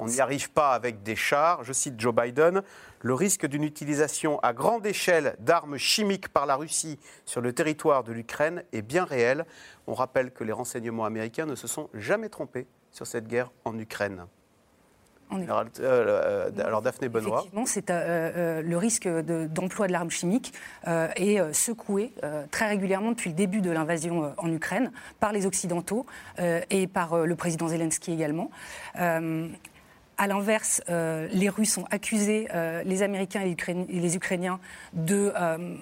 On n'y arrive pas avec des chars. Je cite Joe Biden, le risque d'une utilisation à grande échelle d'armes chimiques par la Russie sur le territoire de l'Ukraine est bien réel. On rappelle que les renseignements américains ne se sont jamais trompés sur cette guerre en Ukraine. Euh, euh, alors Daphné Benoît. Effectivement, c'est euh, le risque de- d'emploi de l'arme chimique euh, est secoué très régulièrement depuis le début de l'invasion en Ukraine par les Occidentaux et par le président Zelensky également. À l'inverse, euh, les Russes ont accusé euh, les Américains et les, Ukrainiens de euh,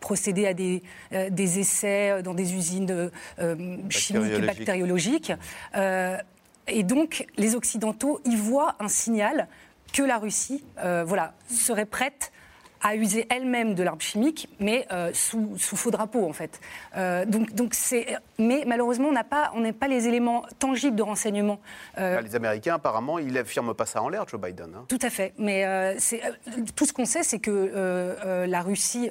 procéder à des, des essais dans des usines chimiques et Bactériologiques. Et donc, les Occidentaux y voient un signal que la Russie euh, voilà, serait prête à user elle-même de l'arme chimique, mais euh, sous, sous faux drapeau, en fait. Euh, donc, donc c'est, mais malheureusement, on n'a pas, on pas les éléments tangibles de renseignement. Euh, Bah, les Américains, apparemment, ils n'affirment pas ça en l'air, Joe Biden. hein. tout à fait. Mais c'est, tout ce qu'on sait, c'est que la Russie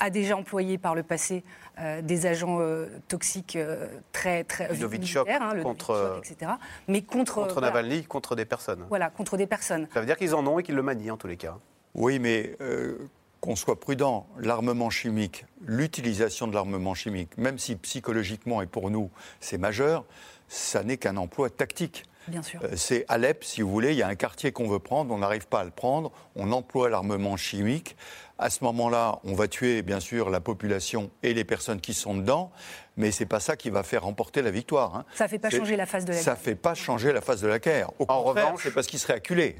a déjà employé par le passé euh, des agents euh, toxiques euh, très très Le Novichok militaires, hein, le contre, Novichok, etc. Mais contre Contre voilà, Navalny, contre des personnes. voilà, contre des personnes. Ça veut dire qu'ils en ont et qu'ils le manient, en tous les cas. Oui, mais euh, qu'on soit prudent, l'armement chimique, l'utilisation de l'armement chimique, même si psychologiquement et pour nous c'est majeur, ça n'est qu'un emploi tactique. Bien sûr. Euh, C'est Alep, si vous voulez, il y a un quartier qu'on veut prendre, on n'arrive pas à le prendre, on emploie l'armement chimique. À ce moment-là, on va tuer bien sûr la population et les personnes qui sont dedans, mais c'est pas ça qui va faire remporter la victoire. hein. Ça ne fait pas changer la face de la Ça guerre. fait pas changer la face de la guerre. Au En contraire, revanche- c'est parce qu'il serait acculé.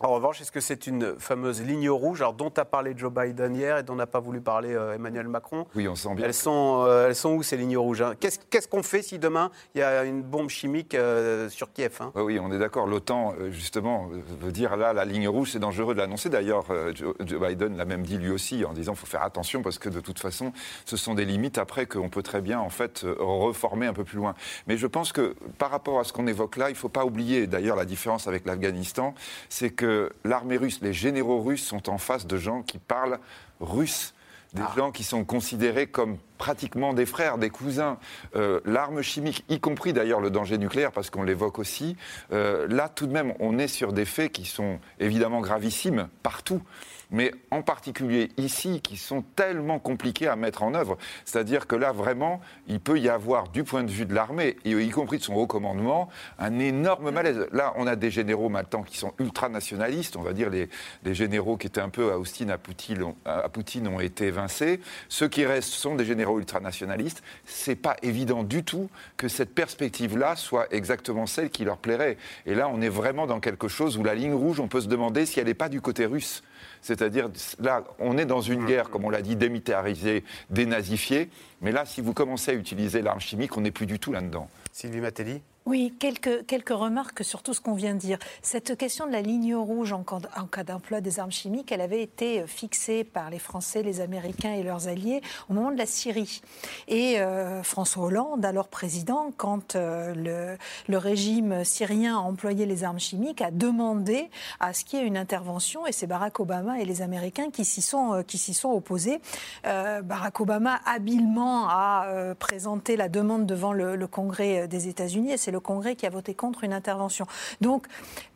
En revanche, est-ce que c'est une fameuse ligne rouge alors, dont a parlé Joe Biden hier et dont n'a pas voulu parler euh, Emmanuel Macron? Oui, on sent bien. elles sont, euh, elles sont où ces lignes rouges hein? Qu'est-ce qu'est-ce qu'on fait si demain il y a une bombe chimique euh, sur Kiev hein? Oui, oui, on est d'accord. L'OTAN, justement, veut dire là, la ligne rouge, c'est dangereux de l'annoncer. D'ailleurs, Joe Joe Biden l'a même dit lui aussi, en disant qu'il faut faire attention parce que de toute façon, ce sont des limites après qu'on peut très bien, en fait, euh, reformer un peu plus loin. Mais je pense que par rapport à ce qu'on évoque là, il ne faut pas oublier, d'ailleurs, la différence avec l'Afghanistan, c'est que l'armée russe, les généraux russes sont en face de gens qui parlent russe. Des gens qui sont considérés comme pratiquement des frères, des cousins. Euh, L'arme chimique, y compris d'ailleurs le danger nucléaire, parce qu'on l'évoque aussi, euh, là tout de même, on est sur des faits qui sont évidemment gravissimes partout mais en particulier ici, qui sont tellement compliqués à mettre en œuvre. C'est-à-dire que là, vraiment, il peut y avoir, du point de vue de l'armée, y compris de son haut commandement, un énorme malaise. Là, on a des généraux maintenant qui sont ultranationalistes, on va dire les, généraux qui étaient un peu à Austin, à Poutine, à Poutine ont été évincés. Ceux qui restent sont des généraux ultranationalistes. C'est pas évident du tout que cette perspective-là soit exactement celle qui leur plairait. Et là, on est vraiment dans quelque chose où la ligne rouge, on peut se demander si elle n'est pas du côté russe. C'est-à-dire, là, on est dans une guerre, comme on l'a dit, démilitarisée, dénazifiée. Mais là, si vous commencez à utiliser l'arme chimique, on n'est plus du tout là-dedans. Sylvie Matelli oui, quelques, quelques remarques sur tout ce qu'on vient de dire. Cette question de la ligne rouge en, cas d'emploi des armes chimiques, elle avait été fixée par les Français, les Américains et leurs alliés au moment de la Syrie. Et euh, François Hollande, alors président, quand euh, le, régime syrien a employé les armes chimiques, a demandé à ce qu'il y ait une intervention, et c'est Barack Obama et les Américains qui s'y sont, euh, sont opposés. Barack Obama habilement a présenté la demande devant le, Congrès des États-Unis, c'est le Congrès qui a voté contre une intervention. Donc,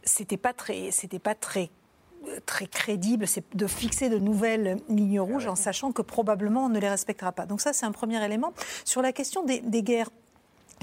c'était pas très, c'était pas très très crédible, c'est de fixer de nouvelles lignes rouges en sachant que probablement on ne les respectera pas. Donc ça, c'est un premier élément. Sur la question des, des guerres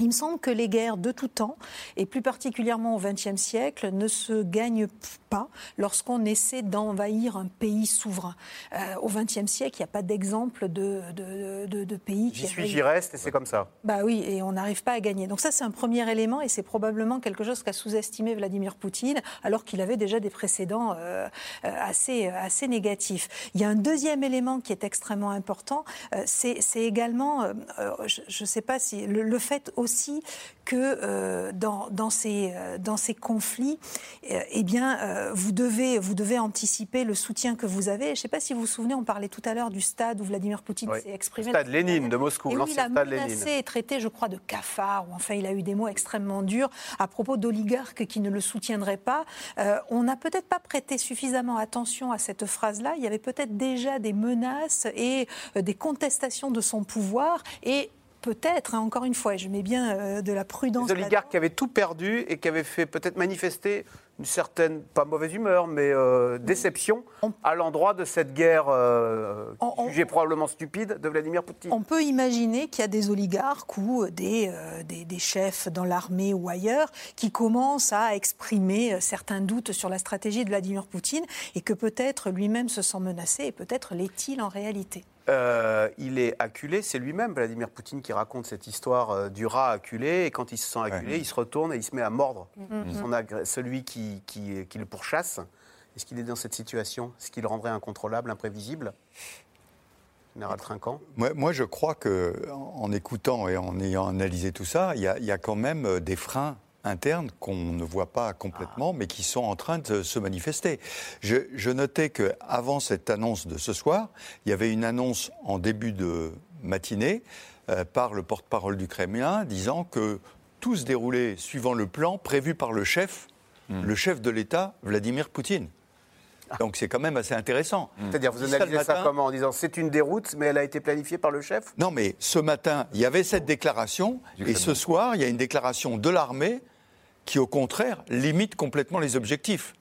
il me semble que les guerres de tout temps, et plus particulièrement au XXe siècle, ne se gagnent pas lorsqu'on essaie d'envahir un pays souverain. Euh, au XXe siècle, il n'y a pas d'exemple de, de, de, pays J'y suis, j'y reste, et c'est comme ça. Bah oui, et on n'arrive pas à gagner. Donc ça, c'est un premier élément, et c'est probablement quelque chose qu'a sous-estimé Vladimir Poutine, alors qu'il avait déjà des précédents euh, euh, assez, assez négatifs. Il y a un deuxième élément qui est extrêmement important, c'est, également, je ne sais pas si, le, le fait aussi que euh, dans, dans, ces, euh, dans ces conflits, euh, eh bien, vous, devez, vous devez anticiper le soutien que vous avez. Je ne sais pas si vous vous souvenez, on parlait tout à l'heure du stade où Vladimir Poutine s'est exprimé. Le stade Lénine de Moscou, stade Lénine. Il a menacé et traité, je crois, de cafard, ou enfin, il a eu des mots extrêmement durs à propos d'oligarques qui ne le soutiendraient pas. on n'a peut-être pas prêté suffisamment attention à cette phrase-là. Il y avait peut-être déjà des menaces et des contestations de son pouvoir. Et peut-être, hein, encore une fois, je mets bien euh, de la prudence. Les oligarques qui avaient tout perdu et qui avaient fait peut-être manifester une certaine, pas mauvaise humeur, mais euh, déception à l'endroit de cette guerre euh, jugée probablement stupide de Vladimir Poutine. On peut imaginer qu'il y a des oligarques ou des, des, des chefs dans l'armée ou ailleurs qui commencent à exprimer certains doutes sur la stratégie de Vladimir Poutine et que peut-être lui-même se sent menacé et peut-être l'est-il en réalité. Euh, il est acculé, c'est lui-même, Vladimir Poutine, qui raconte cette histoire euh, du rat acculé. Et quand il se sent acculé, il se retourne et il se met à mordre mm-hmm. celui qui, le pourchasse. Est-ce qu'il est dans cette situation? Est-ce qu'il rendrait incontrôlable, imprévisible? Général Trinquant moi, je crois que, en écoutant et en ayant analysé tout ça, il y, y, a quand même euh, des freins internes qu'on ne voit pas complètement, mais qui sont en train de se manifester. Je, je notais qu'avant cette annonce de ce soir, il y avait une annonce en début de matinée euh, par le porte-parole du Kremlin disant que tout se déroulait suivant le plan prévu par le chef, hmm. le chef de l'État, Vladimir Poutine. Donc c'est quand même assez intéressant. Hmm. C'est-à-dire, vous analysez ça, comment En disant c'est une déroute, mais elle a été planifiée par le chef? Non, mais ce matin, il y avait cette déclaration, et ce soir, il y a une déclaration de l'armée qui, au contraire, limite complètement les objectifs.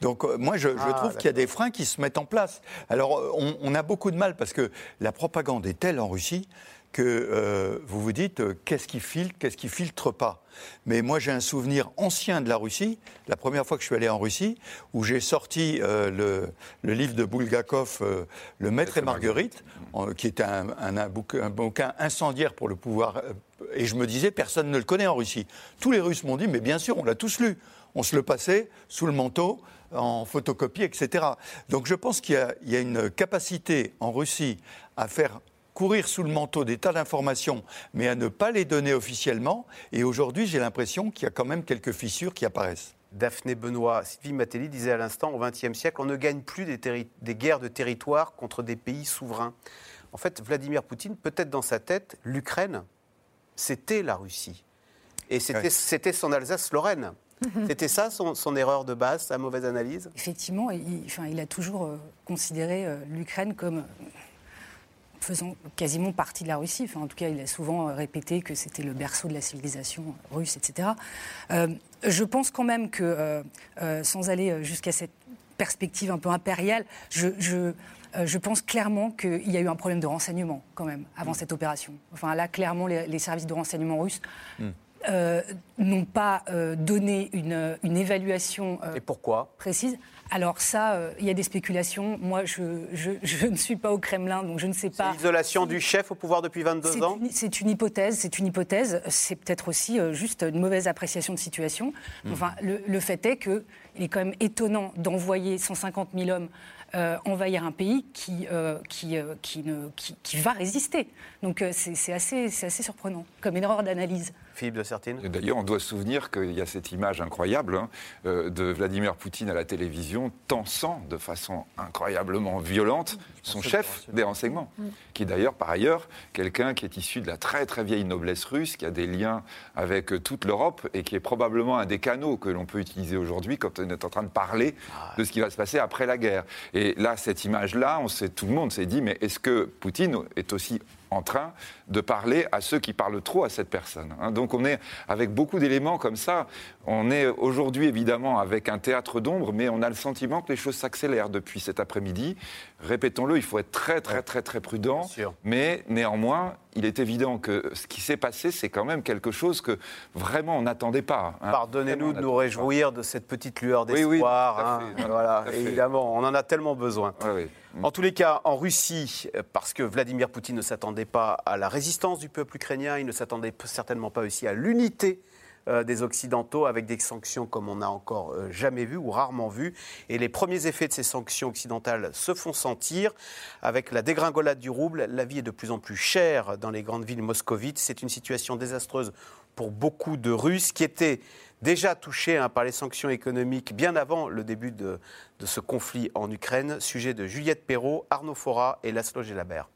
Donc euh, moi, je, ah, trouve qu'il y a des freins qui se mettent en place. Alors, euh, on, a beaucoup de mal parce que la propagande est telle en Russie que euh, vous vous dites qu'est-ce qui filtre, qu'est-ce qui filtre pas? Mais moi, j'ai un souvenir ancien de la Russie, la première fois que je suis allé en Russie, où j'ai sorti le, livre de Bulgakov, Le Maître et Marguerite, qui un, un, bouquin, incendiaire pour le pouvoir et je me disais, personne ne le connaît en Russie. Tous les Russes m'ont dit, mais bien sûr, on l'a tous lu. On se le passait sous le manteau, en photocopie, etc. Donc je pense qu'il y, a une capacité en Russie à faire courir sous le manteau des tas d'informations, mais à ne pas les donner officiellement. Et aujourd'hui, j'ai l'impression qu'il y a quand même quelques fissures qui apparaissent. Daphné Benoît, Sylvie Matelli disait à l'instant, au XXe siècle, on ne gagne plus des, des guerres de territoire contre des pays souverains. En fait, Vladimir Poutine, peut-être dans sa tête, l'Ukraine, c'était la Russie. Et c'était son Alsace-Lorraine. C'était ça son, erreur de base, sa mauvaise analyse? Effectivement, il, enfin, il a toujours euh, considéré euh, l'Ukraine comme faisant quasiment partie de la Russie. Enfin, en tout cas, il a souvent répété que c'était le berceau de la civilisation russe, etc. je pense quand même que, sans aller jusqu'à cette perspective un peu impériale, je, je, pense clairement qu'il y a eu un problème de renseignement quand même avant cette opération. Enfin là, clairement, les, services de renseignement russes. Euh, n'ont pas euh, donné une, une évaluation euh, Et pourquoi? précise. Alors ça, il y a des spéculations. Moi, je, je, ne suis pas au Kremlin, donc je ne sais pas. L'isolation du chef au pouvoir depuis 22 ans C'est une hypothèse, c'est une hypothèse. C'est peut-être aussi juste une mauvaise appréciation de situation. Hmm. Enfin, le, le fait est qu'il est quand même étonnant d'envoyer 150 000 hommes euh, envahir un pays qui, euh, qui, euh, qui, ne, qui, va résister. Donc c'est assez, assez surprenant comme erreur d'analyse. Philippe de Sertine. D'ailleurs, on doit se souvenir qu'il y a cette image incroyable hein, de Vladimir Poutine à la télévision, tensant de façon incroyablement violente son chef des renseignements, qui est d'ailleurs, par ailleurs, quelqu'un qui est issu de la très très vieille noblesse russe, qui a des liens avec toute l'Europe et qui est probablement un des canaux que l'on peut utiliser aujourd'hui quand on est en train de parler ah de ce qui va se passer après la guerre. Et là, cette image-là, on sait, tout le monde s'est dit, mais est-ce que Poutine est aussi en train de parler à ceux qui parlent trop à cette personne. Hein. Donc on est avec beaucoup d'éléments comme ça. On est aujourd'hui évidemment avec un théâtre d'ombre, mais on a le sentiment que les choses s'accélèrent depuis cet après-midi. Répétons-le, il faut être très très très très prudent. Mais néanmoins, il est évident que ce qui s'est passé, c'est quand même quelque chose que vraiment on n'attendait pas. Hein. Pardonnez-nous de nous réjouir de cette petite lueur d'espoir. Oui, voilà, évidemment, on en a tellement besoin. En tous les cas, en Russie, parce que Vladimir Poutine ne s'attendait pas à la résistance du peuple ukrainien, il ne s'attendait certainement pas aussi à l'unité euh, des Occidentaux avec des sanctions comme on n'a encore euh, jamais vu ou rarement vu. Et les premiers effets de ces sanctions occidentales se font sentir. Avec la dégringolade du rouble, la vie est de plus en plus chère dans les grandes villes moscovites. C'est une situation désastreuse pour beaucoup de Russes qui étaient déjà touchés hein, par les sanctions économiques bien avant le début de, ce conflit en Ukraine. Sujet de Juliette Perrault, Arnaud Fora et Laszlo Gelabert.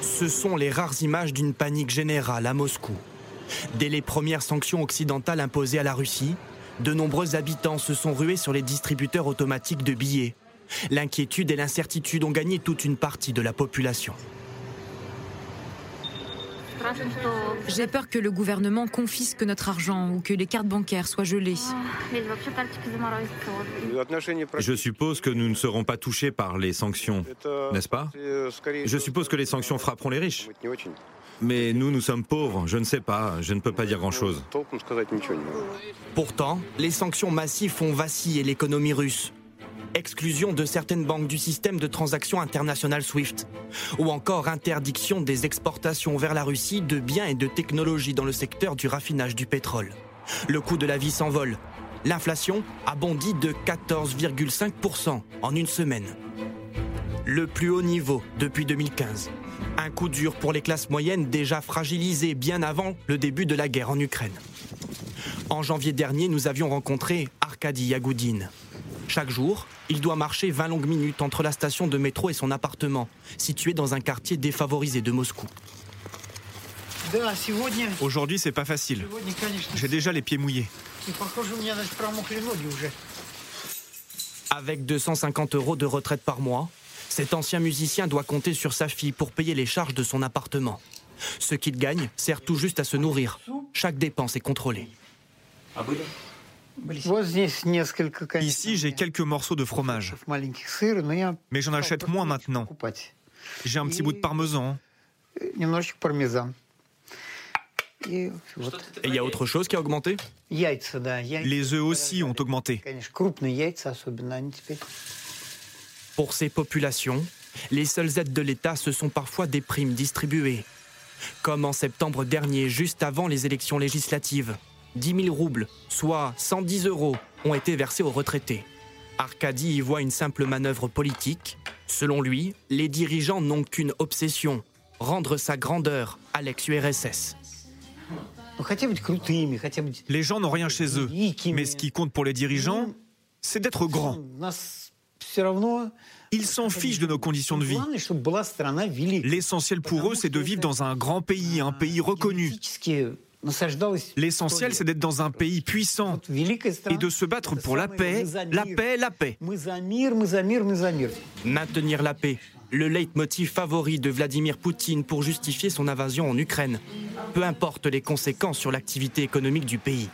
Ce sont les rares images d'une panique générale à Moscou. Dès les premières sanctions occidentales imposées à la Russie, de nombreux habitants se sont rués sur les distributeurs automatiques de billets. L'inquiétude et l'incertitude ont gagné toute une partie de la population. J'ai peur que le gouvernement confisque notre argent ou que les cartes bancaires soient gelées. Je suppose que nous ne serons pas touchés par les sanctions, n'est-ce pas? Je suppose que les sanctions frapperont les riches. Mais nous, nous sommes pauvres, je ne sais pas, je ne peux pas dire grand-chose. Pourtant, les sanctions massives font vaciller l'économie russe exclusion de certaines banques du système de transactions internationales SWIFT, ou encore interdiction des exportations vers la Russie de biens et de technologies dans le secteur du raffinage du pétrole. Le coût de la vie s'envole. L'inflation a bondi de 14,5% en une semaine. Le plus haut niveau depuis 2015. Un coup dur pour les classes moyennes déjà fragilisées bien avant le début de la guerre en Ukraine. En janvier dernier, nous avions rencontré Arkady Yagoudine, chaque jour, il doit marcher 20 longues minutes entre la station de métro et son appartement, situé dans un quartier défavorisé de Moscou. Aujourd'hui, c'est pas facile. J'ai déjà les pieds mouillés. Avec 250 euros de retraite par mois, cet ancien musicien doit compter sur sa fille pour payer les charges de son appartement. Ce qu'il gagne sert tout juste à se nourrir. Chaque dépense est contrôlée. Ici, j'ai quelques morceaux de fromage. Mais j'en achète moins maintenant. J'ai un petit bout de parmesan. Et il y a autre chose qui a augmenté? Les œufs aussi ont augmenté. Pour ces populations, les seules aides de l'État, ce sont parfois des primes distribuées. Comme en septembre dernier, juste avant les élections législatives. 10 000 roubles, soit 110 euros, ont été versés aux retraités. Arkady y voit une simple manœuvre politique. Selon lui, les dirigeants n'ont qu'une obsession, rendre sa grandeur à l'ex-URSS. Les gens n'ont rien chez eux, mais ce qui compte pour les dirigeants, c'est d'être grands. Ils s'en fichent de nos conditions de vie. L'essentiel pour eux, c'est de vivre dans un grand pays, un pays reconnu. L'essentiel, c'est d'être dans un pays puissant et de se battre pour la paix, la paix, la paix. Maintenir la paix, le leitmotiv favori de Vladimir Poutine pour justifier son invasion en Ukraine, peu importe les conséquences sur l'activité économique du pays.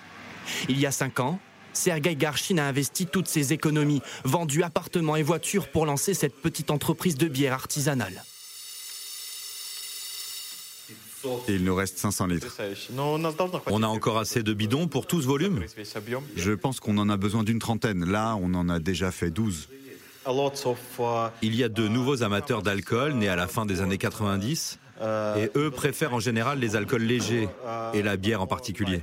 Il y a cinq ans, Sergei Garshin a investi toutes ses économies, vendu appartements et voitures pour lancer cette petite entreprise de bière artisanale. Il nous reste 500 litres. On a encore assez de bidons pour tout ce volume? Je pense qu'on en a besoin d'une trentaine. Là, on en a déjà fait 12. Il y a de nouveaux amateurs d'alcool nés à la fin des années 90 et eux préfèrent en général les alcools légers et la bière en particulier.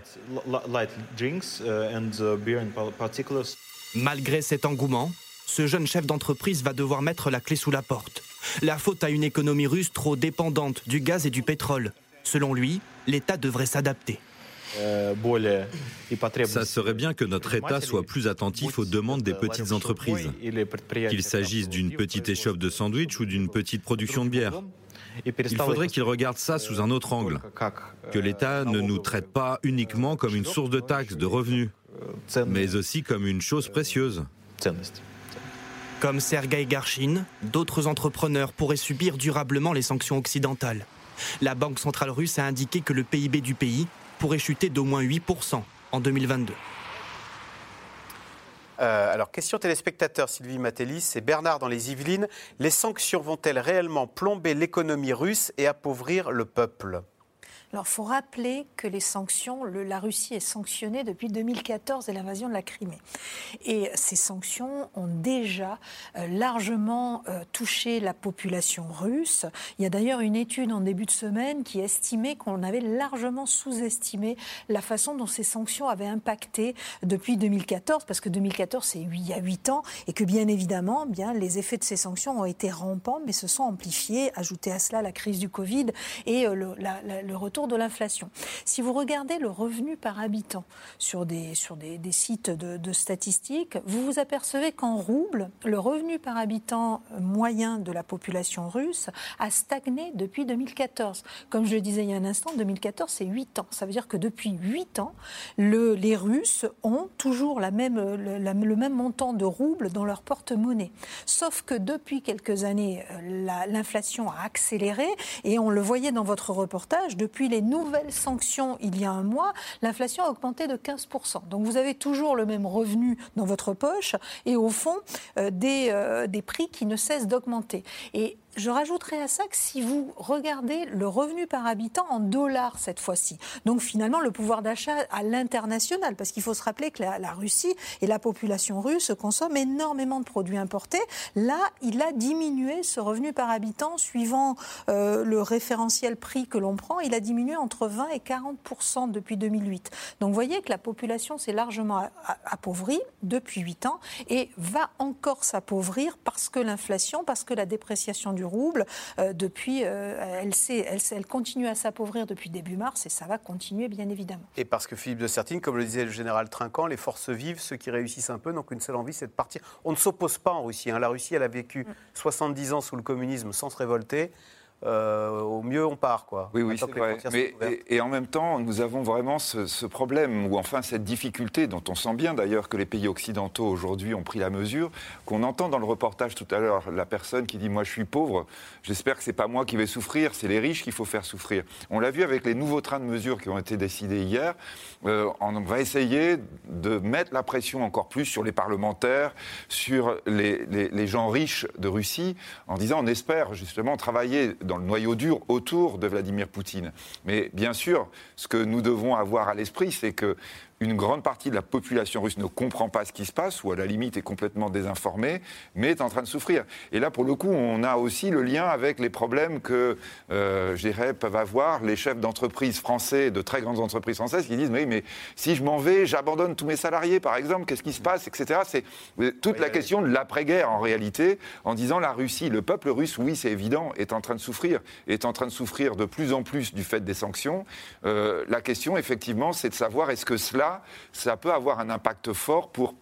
Malgré cet engouement, ce jeune chef d'entreprise va devoir mettre la clé sous la porte. La faute à une économie russe trop dépendante du gaz et du pétrole. Selon lui, l'État devrait s'adapter. Ça serait bien que notre État soit plus attentif aux demandes des petites entreprises, qu'il s'agisse d'une petite échoppe de sandwich ou d'une petite production de bière. Il faudrait qu'il regarde ça sous un autre angle, que l'État ne nous traite pas uniquement comme une source de taxes, de revenus, mais aussi comme une chose précieuse. Comme Sergei Garshin, d'autres entrepreneurs pourraient subir durablement les sanctions occidentales. La Banque centrale russe a indiqué que le PIB du pays pourrait chuter d'au moins 8% en 2022. Euh, alors, question téléspectateur, Sylvie Matellis et Bernard dans les Yvelines. Les sanctions vont-elles réellement plomber l'économie russe et appauvrir le peuple? Alors, il faut rappeler que les sanctions, la Russie est sanctionnée depuis 2014 et l'invasion de la Crimée. Et ces sanctions ont déjà euh, largement euh, touché la population russe. Il y a d'ailleurs une étude en début de semaine qui estimait qu'on avait largement sous-estimé la façon dont ces sanctions avaient impacté depuis 2014, parce que 2014, c'est il y a huit ans, et que bien évidemment, bien, les effets de ces sanctions ont été rampants, mais se sont amplifiés. Ajoutez à cela la crise du Covid et euh, le, le retour de l'inflation. Si vous regardez le revenu par habitant sur des, sur des, sites de, statistiques, vous vous apercevez qu'en rouble, le revenu par habitant moyen de la population russe a stagné depuis 2014. Comme je le disais il y a un instant, 2014, c'est 8 ans. Ça veut dire que depuis 8 ans, le, les Russes ont toujours la même, le, le même montant de roubles dans leur porte-monnaie. Sauf que depuis quelques années, l'inflation a accéléré et on le voyait dans votre reportage, depuis les nouvelles sanctions il y a un mois, l'inflation a augmenté de 15%. Donc vous avez toujours le même revenu dans votre poche et au fond euh, des, euh, des prix qui ne cessent d'augmenter. Je rajouterai à ça que si vous regardez le revenu par habitant en dollars cette fois-ci, donc finalement le pouvoir d'achat à l'international, parce qu'il faut se rappeler que la, Russie et la population russe consomment énormément de produits importés, là il a diminué ce revenu par habitant suivant euh, le référentiel prix que l'on prend, il a diminué entre 20 et 40% depuis 2008. Donc vous voyez que la population s'est largement appauvrie depuis 8 ans et va encore s'appauvrir parce que l'inflation, parce que la dépréciation du rouble. Euh, depuis, euh, elle, elle, elle, continue à s'appauvrir depuis début mars et ça va continuer bien évidemment. Et parce que Philippe de Sertine, comme le disait le général Trinquant, les forces vivent, ceux qui réussissent un peu donc une seule envie, c'est de partir. On ne s'oppose pas en Russie. Hein. La Russie, elle a vécu 70 mm. ans sous le communisme sans se révolter. Euh, au mieux on part. Quoi, oui, oui, c'est vrai. Mais, et, en même temps, nous avons vraiment ce, problème, ou enfin cette difficulté, dont on sent bien d'ailleurs que les pays occidentaux aujourd'hui ont pris la mesure, qu'on entend dans le reportage tout à l'heure, la personne qui dit Moi je suis pauvre, j'espère que c'est pas moi qui vais souffrir, c'est les riches qu'il faut faire souffrir. On l'a vu avec les nouveaux trains de mesures qui ont été décidés hier. Euh, on va essayer de mettre la pression encore plus sur les parlementaires, sur les, les, les gens riches de Russie, en disant On espère justement travailler dans le noyau dur autour de Vladimir Poutine. Mais bien sûr, ce que nous devons avoir à l'esprit, c'est que une grande partie de la population russe ne comprend pas ce qui se passe, ou à la limite est complètement désinformée, mais est en train de souffrir. Et là, pour le coup, on a aussi le lien avec les problèmes que, euh, je dirais, peuvent avoir les chefs d'entreprise français, de très grandes entreprises françaises, qui disent, mais, mais si je m'en vais, j'abandonne tous mes salariés, par exemple, qu'est-ce qui se passe, etc. C'est toute la question de l'après-guerre, en réalité, en disant la Russie, le peuple russe, oui, c'est évident, est en train de souffrir, est en train de souffrir de plus en plus du fait des sanctions. Euh, la question, effectivement, c'est de savoir est-ce que cela ça peut avoir un impact fort pour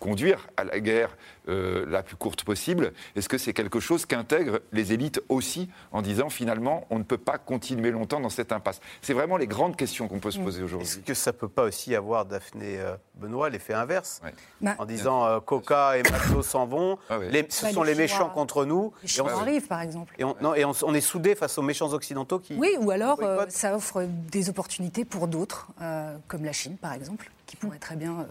conduire à la guerre euh, la plus courte possible Est-ce que c'est quelque chose qu'intègrent les élites aussi en disant finalement on ne peut pas continuer longtemps dans cette impasse? C'est vraiment les grandes questions qu'on peut se poser aujourd'hui. Est-ce que ça ne peut pas aussi avoir, Daphné euh, Benoît, l'effet inverse? Bah, En disant euh, Coca et Mato s'en vont, ah ce bah, sont les, méchants contre nous. Les Chinois arrivent par exemple. Et, on, non, et on, est soudés face aux méchants occidentaux qui. Oui, ou alors ça offre des opportunités pour d'autres, comme la Chine par exemple, qui pourrait très bien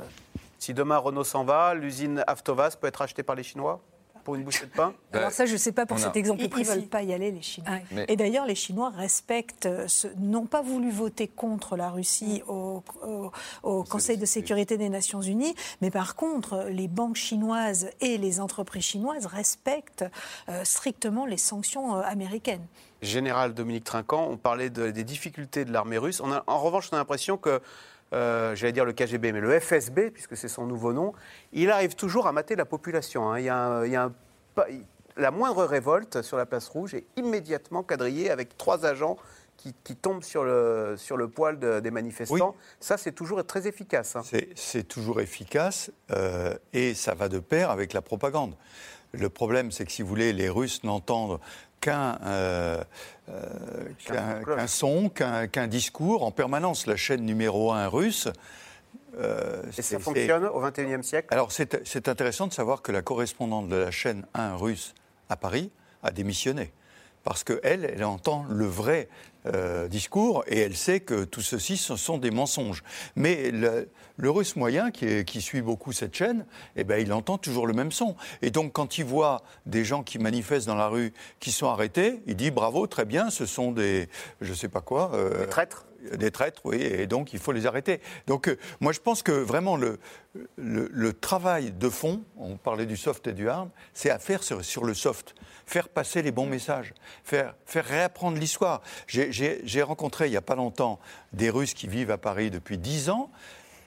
si demain Renault s'en va, l'usine Avtovas peut être achetée par les Chinois pour une bouchée de pain Alors ça, je ne sais pas pour cet exemple Ils ne veulent pas y aller, les Chinois. Et d'ailleurs, les Chinois respectent, n'ont pas voulu voter contre la Russie au, Conseil de sécurité des Nations Unies, mais par contre, les banques chinoises et les entreprises chinoises respectent euh, strictement les sanctions euh, américaines. Général Dominique Trinquant, on parlait des difficultés de l'armée russe. en revanche, on a l'impression que euh, j'allais dire le KGB, mais le FSB, puisque c'est son nouveau nom, il arrive toujours à mater la population. Hein. Il y a, la moindre révolte sur la place rouge est immédiatement quadrillée avec trois agents qui, tombent sur le, sur le poil des manifestants. Ça, c'est toujours très efficace. Hein. C'est toujours efficace euh, et ça va de pair avec la propagande. Le problème, c'est que si vous voulez, les Russes n'entendent qu'un euh, euh, son, qu'un discours en permanence. La chaîne numéro un russe. Euh, Et ça fonctionne au XXIe siècle? Alors c'est intéressant de savoir que la correspondante de la chaîne 1 russe à Paris a démissionné parce qu'elle, elle entend le vrai euh, discours et elle sait que tout ceci, ce sont des mensonges. Mais le, russe moyen, qui, qui, suit beaucoup cette chaîne, eh ben, il entend toujours le même son. Et donc, quand il voit des gens qui manifestent dans la rue, qui sont arrêtés, il dit bravo, très bien, ce sont des, je sais pas quoi. Euh, des traîtres des traîtres, oui, et donc il faut les arrêter. Donc euh, moi je pense que vraiment le, le, travail de fond, on parlait du soft et du hard, c'est à faire sur, sur, le soft faire passer les bons messages, faire, faire réapprendre l'histoire. J'ai rencontré il n'y a pas longtemps des Russes qui vivent à Paris depuis dix ans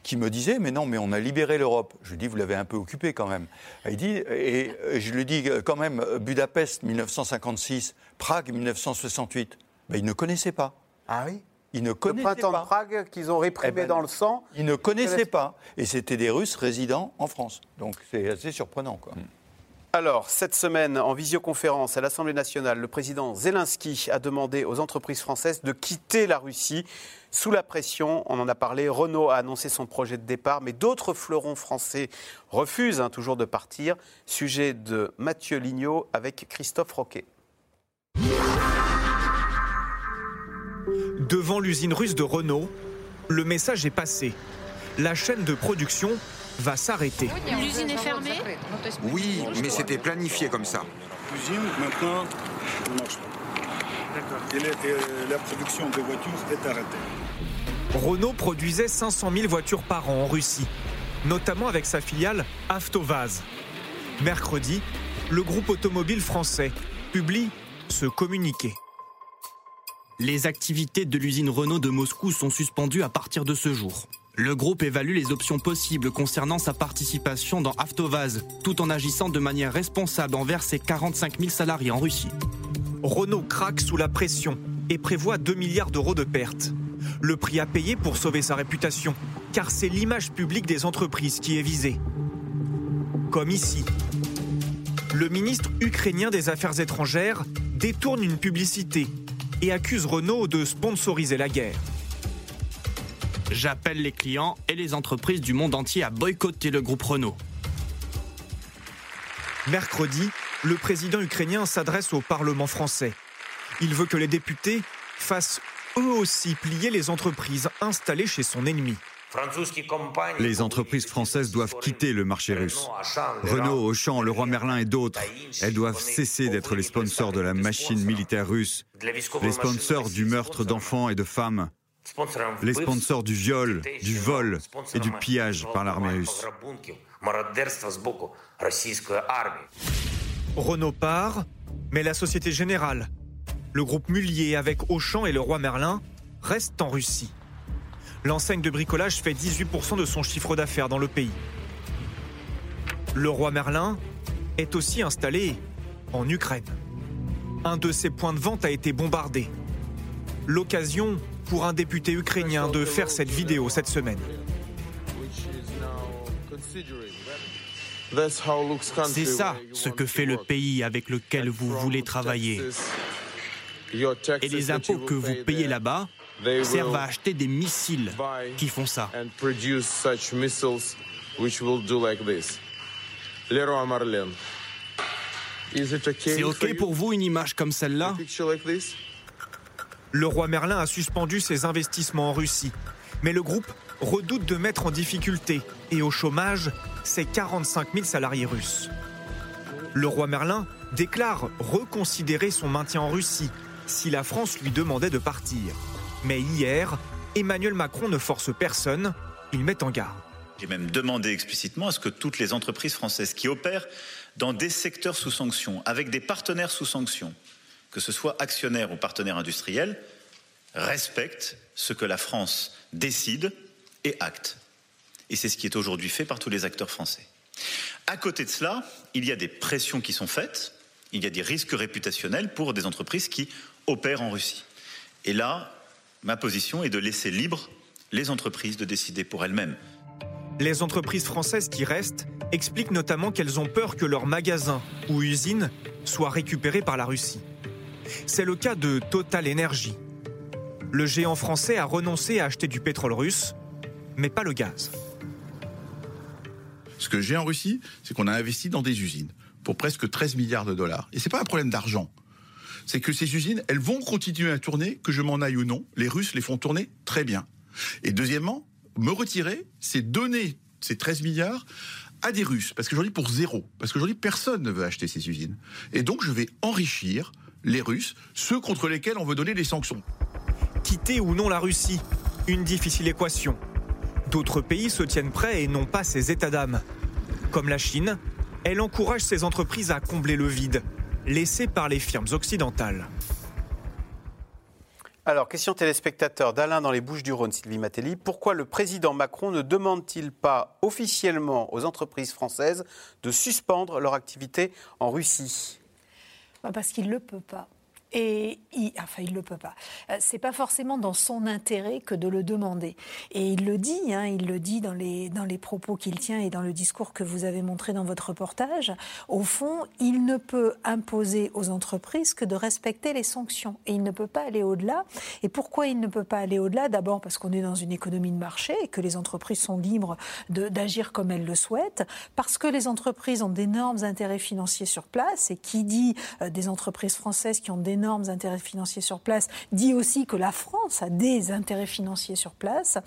qui me disaient mais non mais on a libéré l'Europe. Je lui dis vous l'avez un peu occupé quand même. Il dit et je lui dis quand même Budapest 1956, Prague 1968. Ben, ils ne connaissaient pas. Ah oui? Ils ne connaissaient le printemps de Prague qu'ils ont réprimé eh ben, dans le sang. Ils ne connaissaient pas. Et c'était des Russes résidant en France. Donc c'est assez surprenant quoi. Hmm. Alors, cette semaine, en visioconférence à l'Assemblée nationale, le président Zelensky a demandé aux entreprises françaises de quitter la Russie. Sous la pression, on en a parlé, Renault a annoncé son projet de départ, mais d'autres fleurons français refusent hein, toujours de partir. Sujet de Mathieu Lignot avec Christophe Roquet. Devant l'usine russe de Renault, le message est passé. La chaîne de production va s'arrêter. L'usine est fermée Oui, mais c'était planifié comme ça. L'usine, maintenant, ne marche pas. Et, la production de voitures est arrêtée. Renault produisait 500 000 voitures par an en Russie, notamment avec sa filiale Avtovaz. Mercredi, le groupe automobile français publie ce communiqué. Les activités de l'usine Renault de Moscou sont suspendues à partir de ce jour. Le groupe évalue les options possibles concernant sa participation dans Avtovaz, tout en agissant de manière responsable envers ses 45 000 salariés en Russie. Renault craque sous la pression et prévoit 2 milliards d'euros de pertes. Le prix à payer pour sauver sa réputation, car c'est l'image publique des entreprises qui est visée. Comme ici. Le ministre ukrainien des Affaires étrangères détourne une publicité et accuse Renault de sponsoriser la guerre. J'appelle les clients et les entreprises du monde entier à boycotter le groupe Renault. Mercredi, le président ukrainien s'adresse au Parlement français. Il veut que les députés fassent eux aussi plier les entreprises installées chez son ennemi. Les entreprises françaises doivent quitter le marché russe. Renault, Auchan, Leroy Merlin et d'autres, elles doivent cesser d'être les sponsors de la machine militaire russe, les sponsors du meurtre d'enfants et de femmes, les sponsors du viol, du vol et du pillage par l'armée russe. Renault part, mais la Société Générale, le groupe Mullier avec Auchan et le Roi Merlin restent en Russie. L'enseigne de bricolage fait 18% de son chiffre d'affaires dans le pays. Le Roi Merlin est aussi installé en Ukraine. Un de ses points de vente a été bombardé. L'occasion pour un député ukrainien de faire cette vidéo cette semaine. C'est ça ce que fait le pays avec lequel vous voulez travailler. Et les impôts que vous payez là-bas servent à acheter des missiles qui font ça. C'est OK pour vous une image comme celle-là? Le roi Merlin a suspendu ses investissements en Russie. Mais le groupe redoute de mettre en difficulté et au chômage ses 45 000 salariés russes. Le roi Merlin déclare reconsidérer son maintien en Russie si la France lui demandait de partir. Mais hier, Emmanuel Macron ne force personne, il met en garde. J'ai même demandé explicitement à ce que toutes les entreprises françaises qui opèrent dans des secteurs sous sanction, avec des partenaires sous sanction, que ce soit actionnaires ou partenaires industriels, respectent ce que la France décide et acte. Et c'est ce qui est aujourd'hui fait par tous les acteurs français. À côté de cela, il y a des pressions qui sont faites, il y a des risques réputationnels pour des entreprises qui opèrent en Russie. Et là, ma position est de laisser libre les entreprises de décider pour elles-mêmes. Les entreprises françaises qui restent expliquent notamment qu'elles ont peur que leurs magasins ou usines soient récupérés par la Russie. C'est le cas de Total Energy. Le géant français a renoncé à acheter du pétrole russe, mais pas le gaz. Ce que j'ai en Russie, c'est qu'on a investi dans des usines pour presque 13 milliards de dollars. Et ce n'est pas un problème d'argent. C'est que ces usines, elles vont continuer à tourner, que je m'en aille ou non. Les Russes les font tourner très bien. Et deuxièmement, me retirer, c'est donner ces 13 milliards à des Russes. Parce qu'aujourd'hui, pour zéro. Parce qu'aujourd'hui, personne ne veut acheter ces usines. Et donc, je vais enrichir les Russes, ceux contre lesquels on veut donner des sanctions. Quitter ou non la Russie Une difficile équation. D'autres pays se tiennent prêts et n'ont pas ces états d'âme. Comme la Chine, elle encourage ses entreprises à combler le vide laissé par les firmes occidentales. Alors, question téléspectateur d'Alain dans les Bouches du Rhône, Sylvie Matelli. Pourquoi le président Macron ne demande-t-il pas officiellement aux entreprises françaises de suspendre leur activité en Russie? Parce qu'il ne le peut pas. Et il, enfin, il le peut pas. Euh, c'est pas forcément dans son intérêt que de le demander. Et il le dit, hein, il le dit dans les, dans les propos qu'il tient et dans le discours que vous avez montré dans votre reportage. Au fond, il ne peut imposer aux entreprises que de respecter les sanctions. Et il ne peut pas aller au-delà. Et pourquoi il ne peut pas aller au-delà? D'abord parce qu'on est dans une économie de marché et que les entreprises sont libres d'agir comme elles le souhaitent. Parce que les entreprises ont d'énormes intérêts financiers sur place. Et qui dit euh, des entreprises françaises qui ont d'énormes énormes intérêts financiers sur place, dit aussi que la France a des intérêts financiers sur place.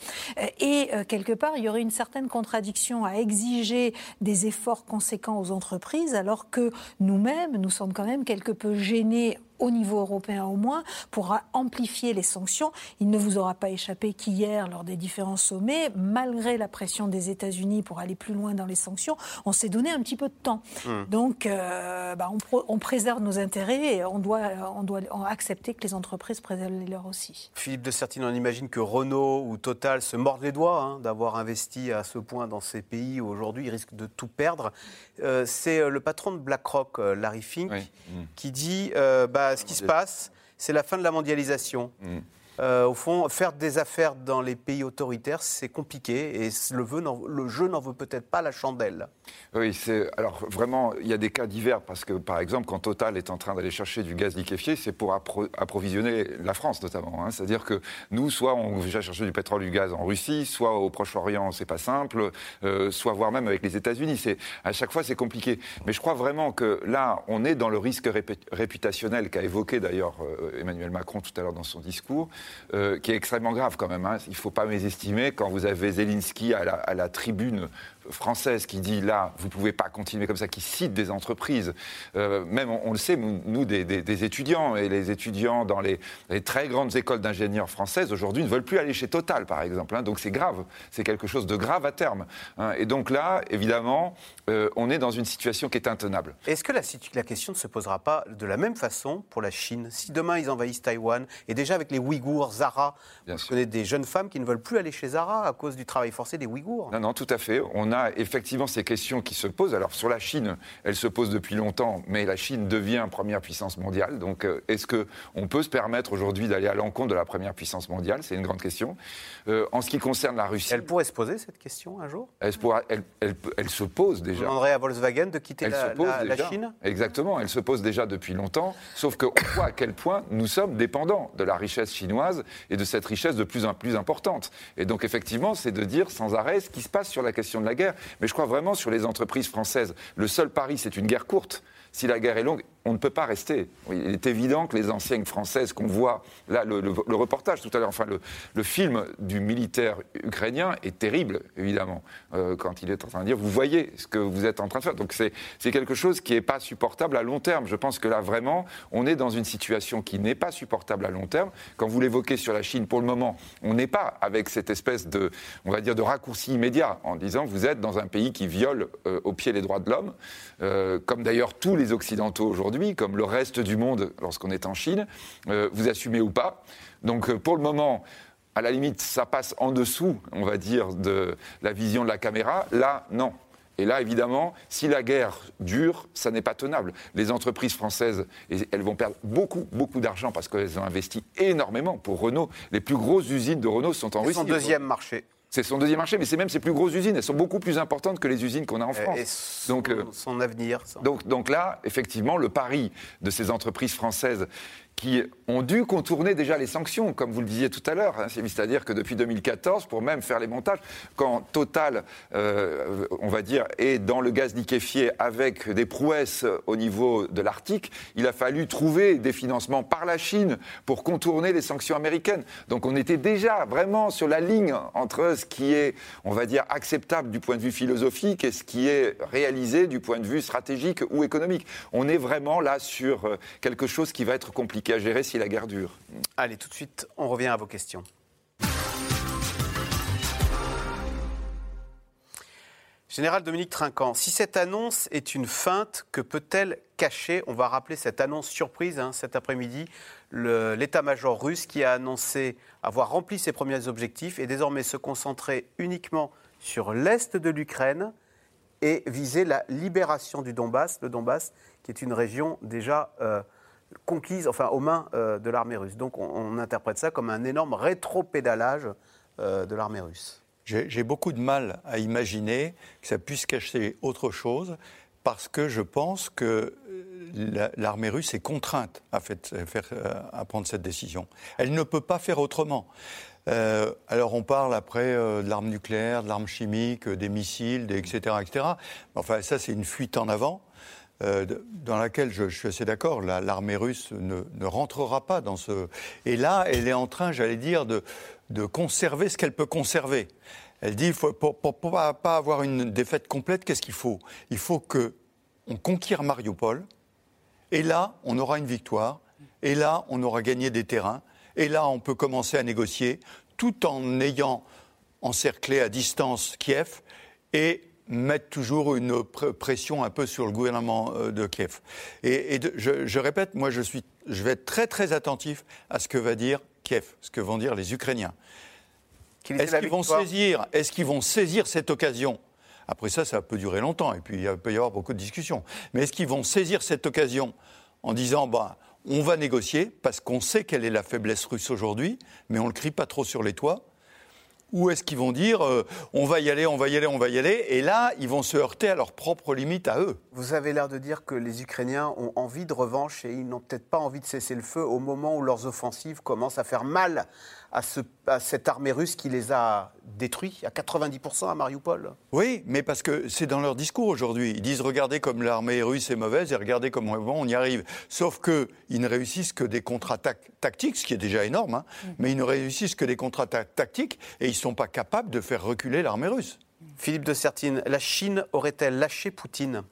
Et euh, quelque part, il y aurait une certaine contradiction à exiger des efforts conséquents aux entreprises, alors que nous-mêmes, nous sommes quand même quelque peu gênés au niveau européen au moins, pour amplifier les sanctions. Il ne vous aura pas échappé qu'hier, lors des différents sommets, malgré la pression des États-Unis pour aller plus loin dans les sanctions, on s'est donné un petit peu de temps. Hmm. Donc, euh, bah, on, préserve nos intérêts et on doit, on doit accepter que les entreprises préservent les leurs aussi. Philippe de Sertine, on imagine que Renault ou Total se mordent les doigts hein, d'avoir investi à ce point dans ces pays où aujourd'hui ils risquent de tout perdre. Euh, c'est euh, le patron de BlackRock, Larry Fink, qui dit bah, ce qui se passe, c'est la fin de la mondialisation. Mm. Euh, au fond, faire des affaires dans les pays autoritaires, c'est compliqué et le, jeu n'en veut peut-être pas la chandelle. Oui, alors vraiment, il y a des cas divers parce que par exemple, quand Total est en train d'aller chercher du gaz liquéfié, c'est pour approvisionner la France notamment. Hein. C'est-à-dire que nous, soit on va chercher du pétrole, du gaz en Russie, soit au Proche-Orient, c'est pas simple, euh, soit voire même avec les États-Unis. À chaque fois c'est compliqué. Mais je crois vraiment que là, on est dans le risque réputationnel qu'a évoqué d'ailleurs euh, Emmanuel Macron tout à l'heure dans son discours. Euh, qui est extrêmement grave quand même. Hein. Il ne faut pas mésestimer quand vous avez Zelensky à la, à la tribune française qui dit là, vous ne pouvez pas continuer comme ça, qui cite des entreprises. Euh, même, on, le sait, nous, des, étudiants, et les étudiants dans les, très grandes écoles d'ingénieurs françaises, aujourd'hui, ne veulent plus aller chez Total, par exemple. Hein. donc c'est grave. C'est quelque chose de grave à terme. Hein. et donc là, évidemment, euh, on est dans une situation qui est intenable. Est-ce que la, la, question ne se posera pas de la même façon pour la Chine? Si demain, ils envahissent Taïwan, et déjà avec les Ouïghours, Zara, Bien vous connaissez des jeunes femmes qui ne veulent plus aller chez Zara à cause du travail forcé des Ouïghours Non, non, tout à fait. On a effectivement ces questions qui se posent. Alors sur la Chine, elle se pose depuis longtemps, mais la Chine devient première puissance mondiale. Donc euh, est-ce qu'on peut se permettre aujourd'hui d'aller à l'encontre de la première puissance mondiale? C'est une grande question. Euh, en ce qui concerne la Russie... Elle pourrait se poser cette question un jour? Elle, elle, se pose déjà. Vous demanderez à Volkswagen de quitter la, la, Chine? Exactement, elle se pose déjà depuis longtemps, sauf qu'on voit à quel point nous sommes dépendants de la richesse chinoise et de cette richesse de plus en plus importante. Et donc effectivement, c'est de dire sans arrêt ce qui se passe sur la question de la guerre. Mais je crois vraiment sur les entreprises françaises, le seul pari, c'est une guerre courte. Si la guerre est longue, on ne peut pas rester. Il est évident que les enseignes françaises qu'on voit, là, le, reportage tout à l'heure, enfin, le, film du militaire ukrainien est terrible, évidemment, euh, quand il est en train de dire Vous voyez ce que vous êtes en train de faire. Donc, c'est quelque chose qui n'est pas supportable à long terme. Je pense que là, vraiment, on est dans une situation qui n'est pas supportable à long terme. Quand vous l'évoquez sur la Chine, pour le moment, on n'est pas avec cette espèce de, on va dire, de raccourci immédiat en disant Vous êtes dans un pays qui viole euh, au pied les droits de l'homme, euh, comme d'ailleurs tous les Occidentaux aujourd'hui comme le reste du monde lorsqu'on est en Chine, euh, vous assumez ou pas. Donc euh, pour le moment, à la limite, ça passe en dessous, on va dire, de la vision de la caméra. Là, non. Et là, évidemment, si la guerre dure, ça n'est pas tenable. Les entreprises françaises, elles vont perdre beaucoup, beaucoup d'argent parce qu'elles ont investi énormément pour Renault. Les plus grosses usines de Renault sont en Russie. Son deuxième marché. C'est son deuxième marché, mais c'est même ses plus grosses usines. Elles sont beaucoup plus importantes que les usines qu'on a en France. Et son, donc, euh, son avenir. Donc, donc là, effectivement, le pari de ces entreprises françaises qui ont dû contourner déjà les sanctions, comme vous le disiez tout à l'heure. Hein. C'est-à-dire que depuis 2014, pour même faire les montages, quand Total, euh, on va dire, est dans le gaz liquéfié avec des prouesses au niveau de l'Arctique, il a fallu trouver des financements par la Chine pour contourner les sanctions américaines. Donc on était déjà vraiment sur la ligne entre ce qui est, on va dire, acceptable du point de vue philosophique et ce qui est réalisé du point de vue stratégique ou économique. On est vraiment là sur euh, quelque chose qui va être compliqué à gérer si la guerre dure. Allez, tout de suite, on revient à vos questions. Général Dominique Trinquant, si cette annonce est une feinte, que peut-elle cacher? On va rappeler cette annonce surprise hein, cet après-midi. L'état-major russe qui a annoncé avoir rempli ses premiers objectifs et désormais se concentrer uniquement sur l'est de l'Ukraine et viser la libération du Donbass, le Donbass qui est une région déjà euh, conquise, enfin aux mains euh, de l'armée russe. Donc on, interprète ça comme un énorme rétropédalage euh, de l'armée russe. J'ai beaucoup de mal à imaginer que ça puisse cacher autre chose parce que je pense que euh, l'armée russe est contrainte à, à, prendre cette décision. Elle ne peut pas faire autrement. alors on parle après de l'arme nucléaire, de l'arme chimique, des missiles, etc., etc. Enfin ça c'est une fuite en avant. Euh, dans laquelle je, suis assez d'accord, l'armée russe ne, rentrera pas dans ce. Et là, elle est en train, j'allais dire, de, conserver ce qu'elle peut conserver. Elle dit, pour ne pas, avoir une défaite complète, qu'est-ce qu'il faut? Il faut qu'on conquiert Mariupol, et là, on aura une victoire, et là, on aura gagné des terrains, et là, on peut commencer à négocier, tout en ayant encerclé à distance Kiev, et mettre toujours une pression un peu sur le gouvernement euh, de Kiev. Et, je, répète, moi je, suis, je vais être très très attentif à ce que va dire Kiev, ce que vont dire les Ukrainiens. Est-ce qu'ils vont saisir, est-ce qu'ils vont saisir cette occasion? Après ça, ça peut durer longtemps et puis il peut y avoir beaucoup de discussions. Mais est-ce qu'ils vont saisir cette occasion en disant, bah, on va négocier parce qu'on sait quelle est la faiblesse russe aujourd'hui, mais on ne le crie pas trop sur les toits ou est-ce qu'ils vont dire euh, on va y aller, on va y aller, on va y aller Et là, ils vont se heurter à leurs propres limites à eux. Vous avez l'air de dire que les Ukrainiens ont envie de revanche et ils n'ont peut-être pas envie de cesser le feu au moment où leurs offensives commencent à faire mal à, cette armée russe qui les a détruits à 90% à Mariupol. Oui, mais parce que c'est dans leur discours aujourd'hui. Ils disent regardez comme l'armée russe est mauvaise et regardez comment on y arrive. Sauf qu'ils ne réussissent que des contre-attaques tactiques, ce qui est déjà énorme, hein. mm. mais ils ne réussissent que des contre-attaques tactiques et ils ne sont pas capables de faire reculer l'armée russe. Philippe de Sertine, la Chine aurait-elle lâché Poutine?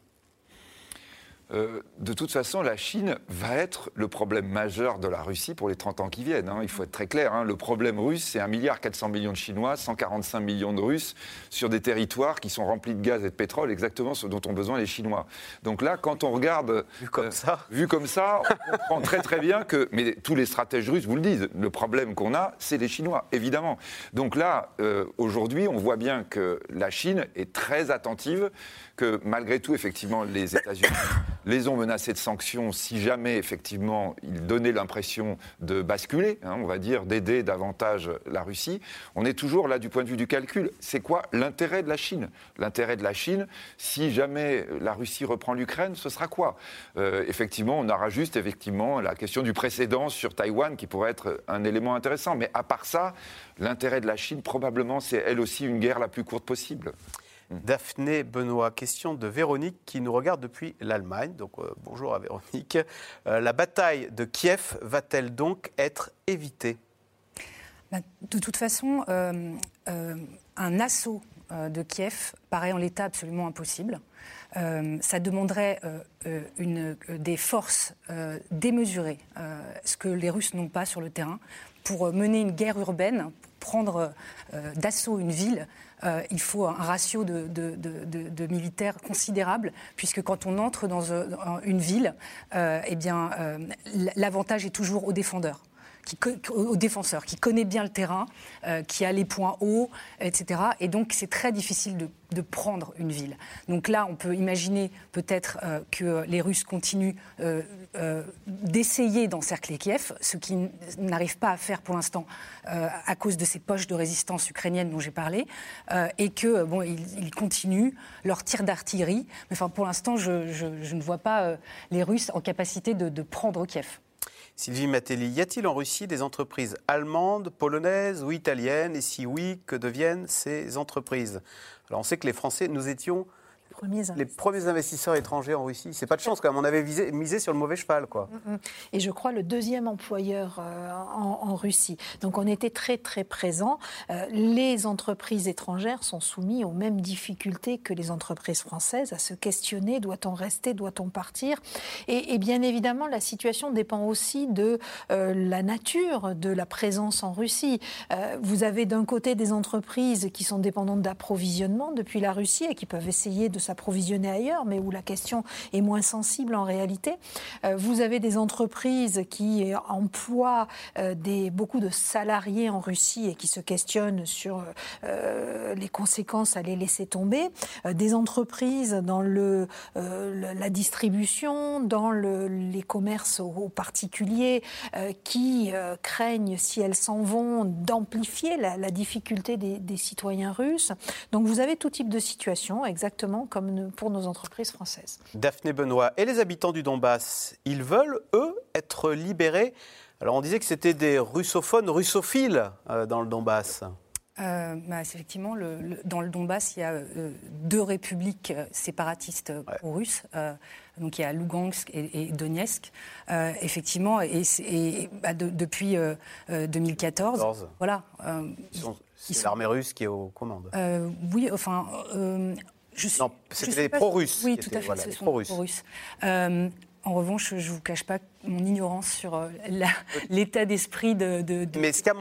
Euh, de toute façon, la Chine va être le problème majeur de la Russie pour les 30 ans qui viennent. Hein. Il faut être très clair. Hein. Le problème russe, c'est 1,4 milliard millions de Chinois, 145 millions de Russes sur des territoires qui sont remplis de gaz et de pétrole, exactement ce dont ont besoin les Chinois. Donc là, quand on regarde... Vu comme ça Vu comme ça, on comprend très très bien que... Mais tous les stratèges russes vous le disent, le problème qu'on a, c'est les Chinois, évidemment. Donc là, euh, aujourd'hui, on voit bien que la Chine est très attentive que malgré tout, effectivement, les États-Unis les ont menacés de sanctions si jamais, effectivement, ils donnaient l'impression de basculer, hein, on va dire, d'aider davantage la Russie. On est toujours là du point de vue du calcul. C'est quoi l'intérêt de la Chine? L'intérêt de la Chine, si jamais la Russie reprend l'Ukraine, ce sera quoi? Euh, Effectivement, on aura juste, effectivement, la question du précédent sur Taïwan qui pourrait être un élément intéressant. Mais à part ça, l'intérêt de la Chine, probablement, c'est elle aussi une guerre la plus courte possible. Daphné Benoît, question de Véronique qui nous regarde depuis l'Allemagne. Donc euh, bonjour à Véronique. Euh, la bataille de Kiev va-t-elle donc être évitée? Bah, De toute façon, euh, un assaut de Kiev paraît en l'état absolument impossible. ça demanderait des forces démesurées, ce que les Russes n'ont pas sur le terrain, pour mener une guerre urbaine, pour prendre d'assaut une ville euh, il faut un ratio de, militaires considérable, puisque quand on entre dans euh, une ville, euh, eh l'avantage est toujours au défendeur qui, au défenseur, qui connaît bien le terrain, euh, qui a les points hauts, etc. Et donc c'est très difficile de, prendre une ville. Donc là, on peut imaginer peut-être euh, que les Russes continuent euh, d'essayer d'encercler Kiev, ce qu'ils n'arrivent pas à faire pour l'instant à cause de ces poches de résistance ukrainienne dont j'ai parlé, et que bon, ils, continuent leur tir d'artillerie. Mais enfin, pour l'instant, je, ne vois pas les Russes en capacité de prendre Kiev. Sylvie Matelli, y a-t-il en Russie des entreprises allemandes, polonaises ou italiennes? Et si oui, que deviennent ces entreprises? Alors on sait que les Français, nous étions les premiers investisseurs étrangers en Russie. C'est pas de chance quand même. On avait misé sur le mauvais cheval, quoi. Mm, mm. Et je crois le deuxième employeur euh, en, Russie. Donc on était très très présents. Euh, les entreprises étrangères sont soumises aux mêmes difficultés que les entreprises françaises à se questionner doit-on rester, doit-on partir? Et, bien évidemment, la situation dépend aussi de euh, la nature de la présence en Russie. vous avez d'un côté des entreprises qui sont dépendantes d'approvisionnement depuis la Russie et qui peuvent essayer de s'approvisionner ailleurs, mais où la question est moins sensible en réalité. Euh, vous avez des entreprises qui emploient euh, des, beaucoup de salariés en Russie et qui se questionnent sur euh, les conséquences à les laisser tomber. des entreprises dans le, la distribution, dans le, les commerces aux, particuliers qui craignent, si elles s'en vont, d'amplifier la, la, difficulté des, des citoyens russes. Donc vous avez tout type de situation, exactement comme pour nos entreprises françaises. Daphné Benoît, et les habitants du Donbass, ils veulent, eux, être libérés Alors on disait que c'était des russophones, russophiles euh, dans le Donbass. Euh, bah, effectivement, le, dans le Donbass, il y a euh, deux républiques séparatistes pro-russes. donc il y a Lugansk et, Donetsk. effectivement, et, bah, depuis 2014, voilà. c'est l'armée russe qui est aux commandes. oui, enfin, non, c'était les pro-russes. Oui, tout à fait, ce sont pro-russes. Euh, en revanche, je ne vous cache pas mon ignorance sur euh, l'état d'esprit de, de, Mais ce qu'a,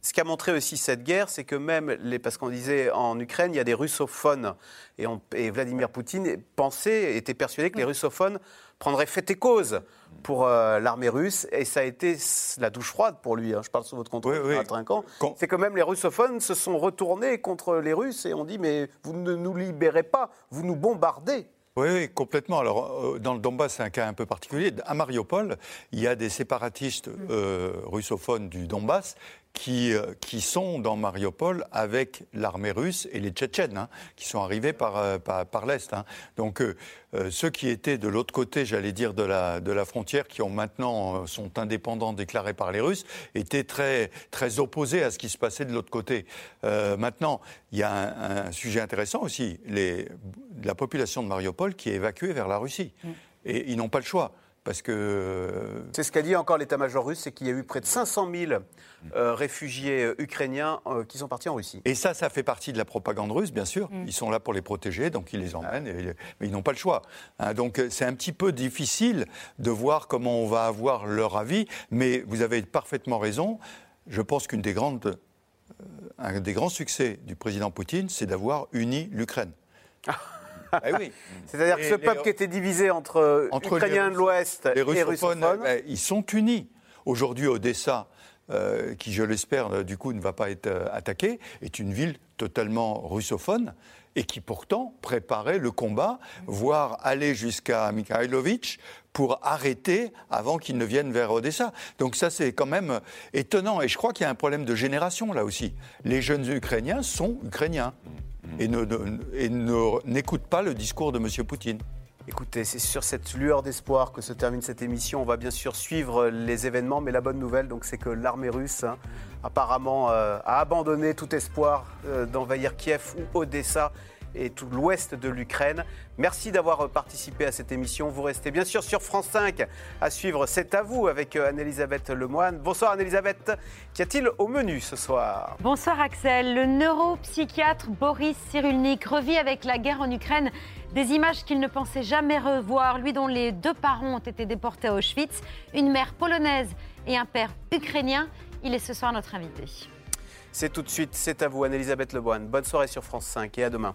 ce qu'a montré aussi cette guerre, c'est que même, les, parce qu'on disait en Ukraine, il y a des russophones, et, et Vladimir Poutine pensait, était persuadé que les russophones prendrait fait et cause pour euh, l'armée russe, et ça a été la douche froide pour lui. Hein. Je parle sous votre contrôle, oui, oui. C'est que même les russophones se sont retournés contre les Russes et ont dit mais vous ne nous libérez pas, vous nous bombardez. Oui, complètement. Alors, euh, dans le Donbass, c'est un cas un peu particulier. À Mariupol, il y a des séparatistes euh, russophones du Donbass qui, euh, qui sont dans Mariupol avec l'armée russe et les Tchétchènes, hein, qui sont arrivés par, euh, par, l'Est. Hein. Donc euh, ceux qui étaient de l'autre côté, j'allais dire, de la, de la frontière, qui ont maintenant sont indépendants déclarés par les Russes, étaient très, très opposés à ce qui se passait de l'autre côté. maintenant, il y a un, sujet intéressant aussi, les, la population de Mariupol qui est évacuée vers la Russie. Mm. Et ils n'ont pas le choix parce que... C'est ce qu'a dit encore l'état-major russe, c'est qu'il y a eu près de 500 000 euh, réfugiés euh, ukrainiens euh, qui sont partis en Russie. Et ça, ça fait partie de la propagande russe, bien sûr. Mm. Ils sont là pour les protéger, donc ils les emmènent, et- mais ils n'ont pas le choix. hein. donc c'est un petit peu difficile de voir comment on va avoir leur avis, mais vous avez parfaitement raison. Je pense qu'une des grandes, euh, un des grands succès du président Poutine, c'est d'avoir uni l'Ukraine. Eh oui. C'est-à-dire que ce les- peuple qui était divisé entre, Entre Ukrainiens de l'Ouest et russophones, russophones, euh, ils sont unis. Aujourd'hui, Odessa, euh, qui je l'espère, euh, du coup, ne va pas être euh, attaquée, est une ville totalement russophone et qui pourtant préparait le combat, voire aller jusqu'à Mikhailovitch pour arrêter avant qu'ils ne viennent vers Odessa. Donc ça, c'est quand même étonnant. Et je crois qu'il y a un problème de génération là aussi. Les jeunes Ukrainiens sont Ukrainiens ne- et n'écoutent pas le discours de M. Poutine. Écoutez, c'est sur cette lueur d'espoir que se termine cette émission. On va bien sûr suivre les événements, mais la bonne nouvelle, c'est que l'armée russe, hein, apparemment, euh, a abandonné tout espoir euh, d'envahir Kiev ou Odessa et tout l'ouest de l'Ukraine. Merci d'avoir euh, participé à cette émission. Vous restez bien sûr sur France 5 à suivre C'est à vous avec euh, Anne-Elisabeth Lemoine. Bonsoir Anne-Elisabeth. Qu'y a-t-il au menu ce soir? Bonsoir Axel. Le neuropsychiatre Boris Cyrulnik revit avec la guerre en Ukraine des images qu'il ne pensait jamais revoir. Lui dont les deux parents ont été déportés à Auschwitz, une mère polonaise et un père ukrainien. Il est ce soir notre invité. C'est tout de suite, c'est à vous Anne-Elisabeth Lemoine. Bonne soirée sur France 5 et à demain.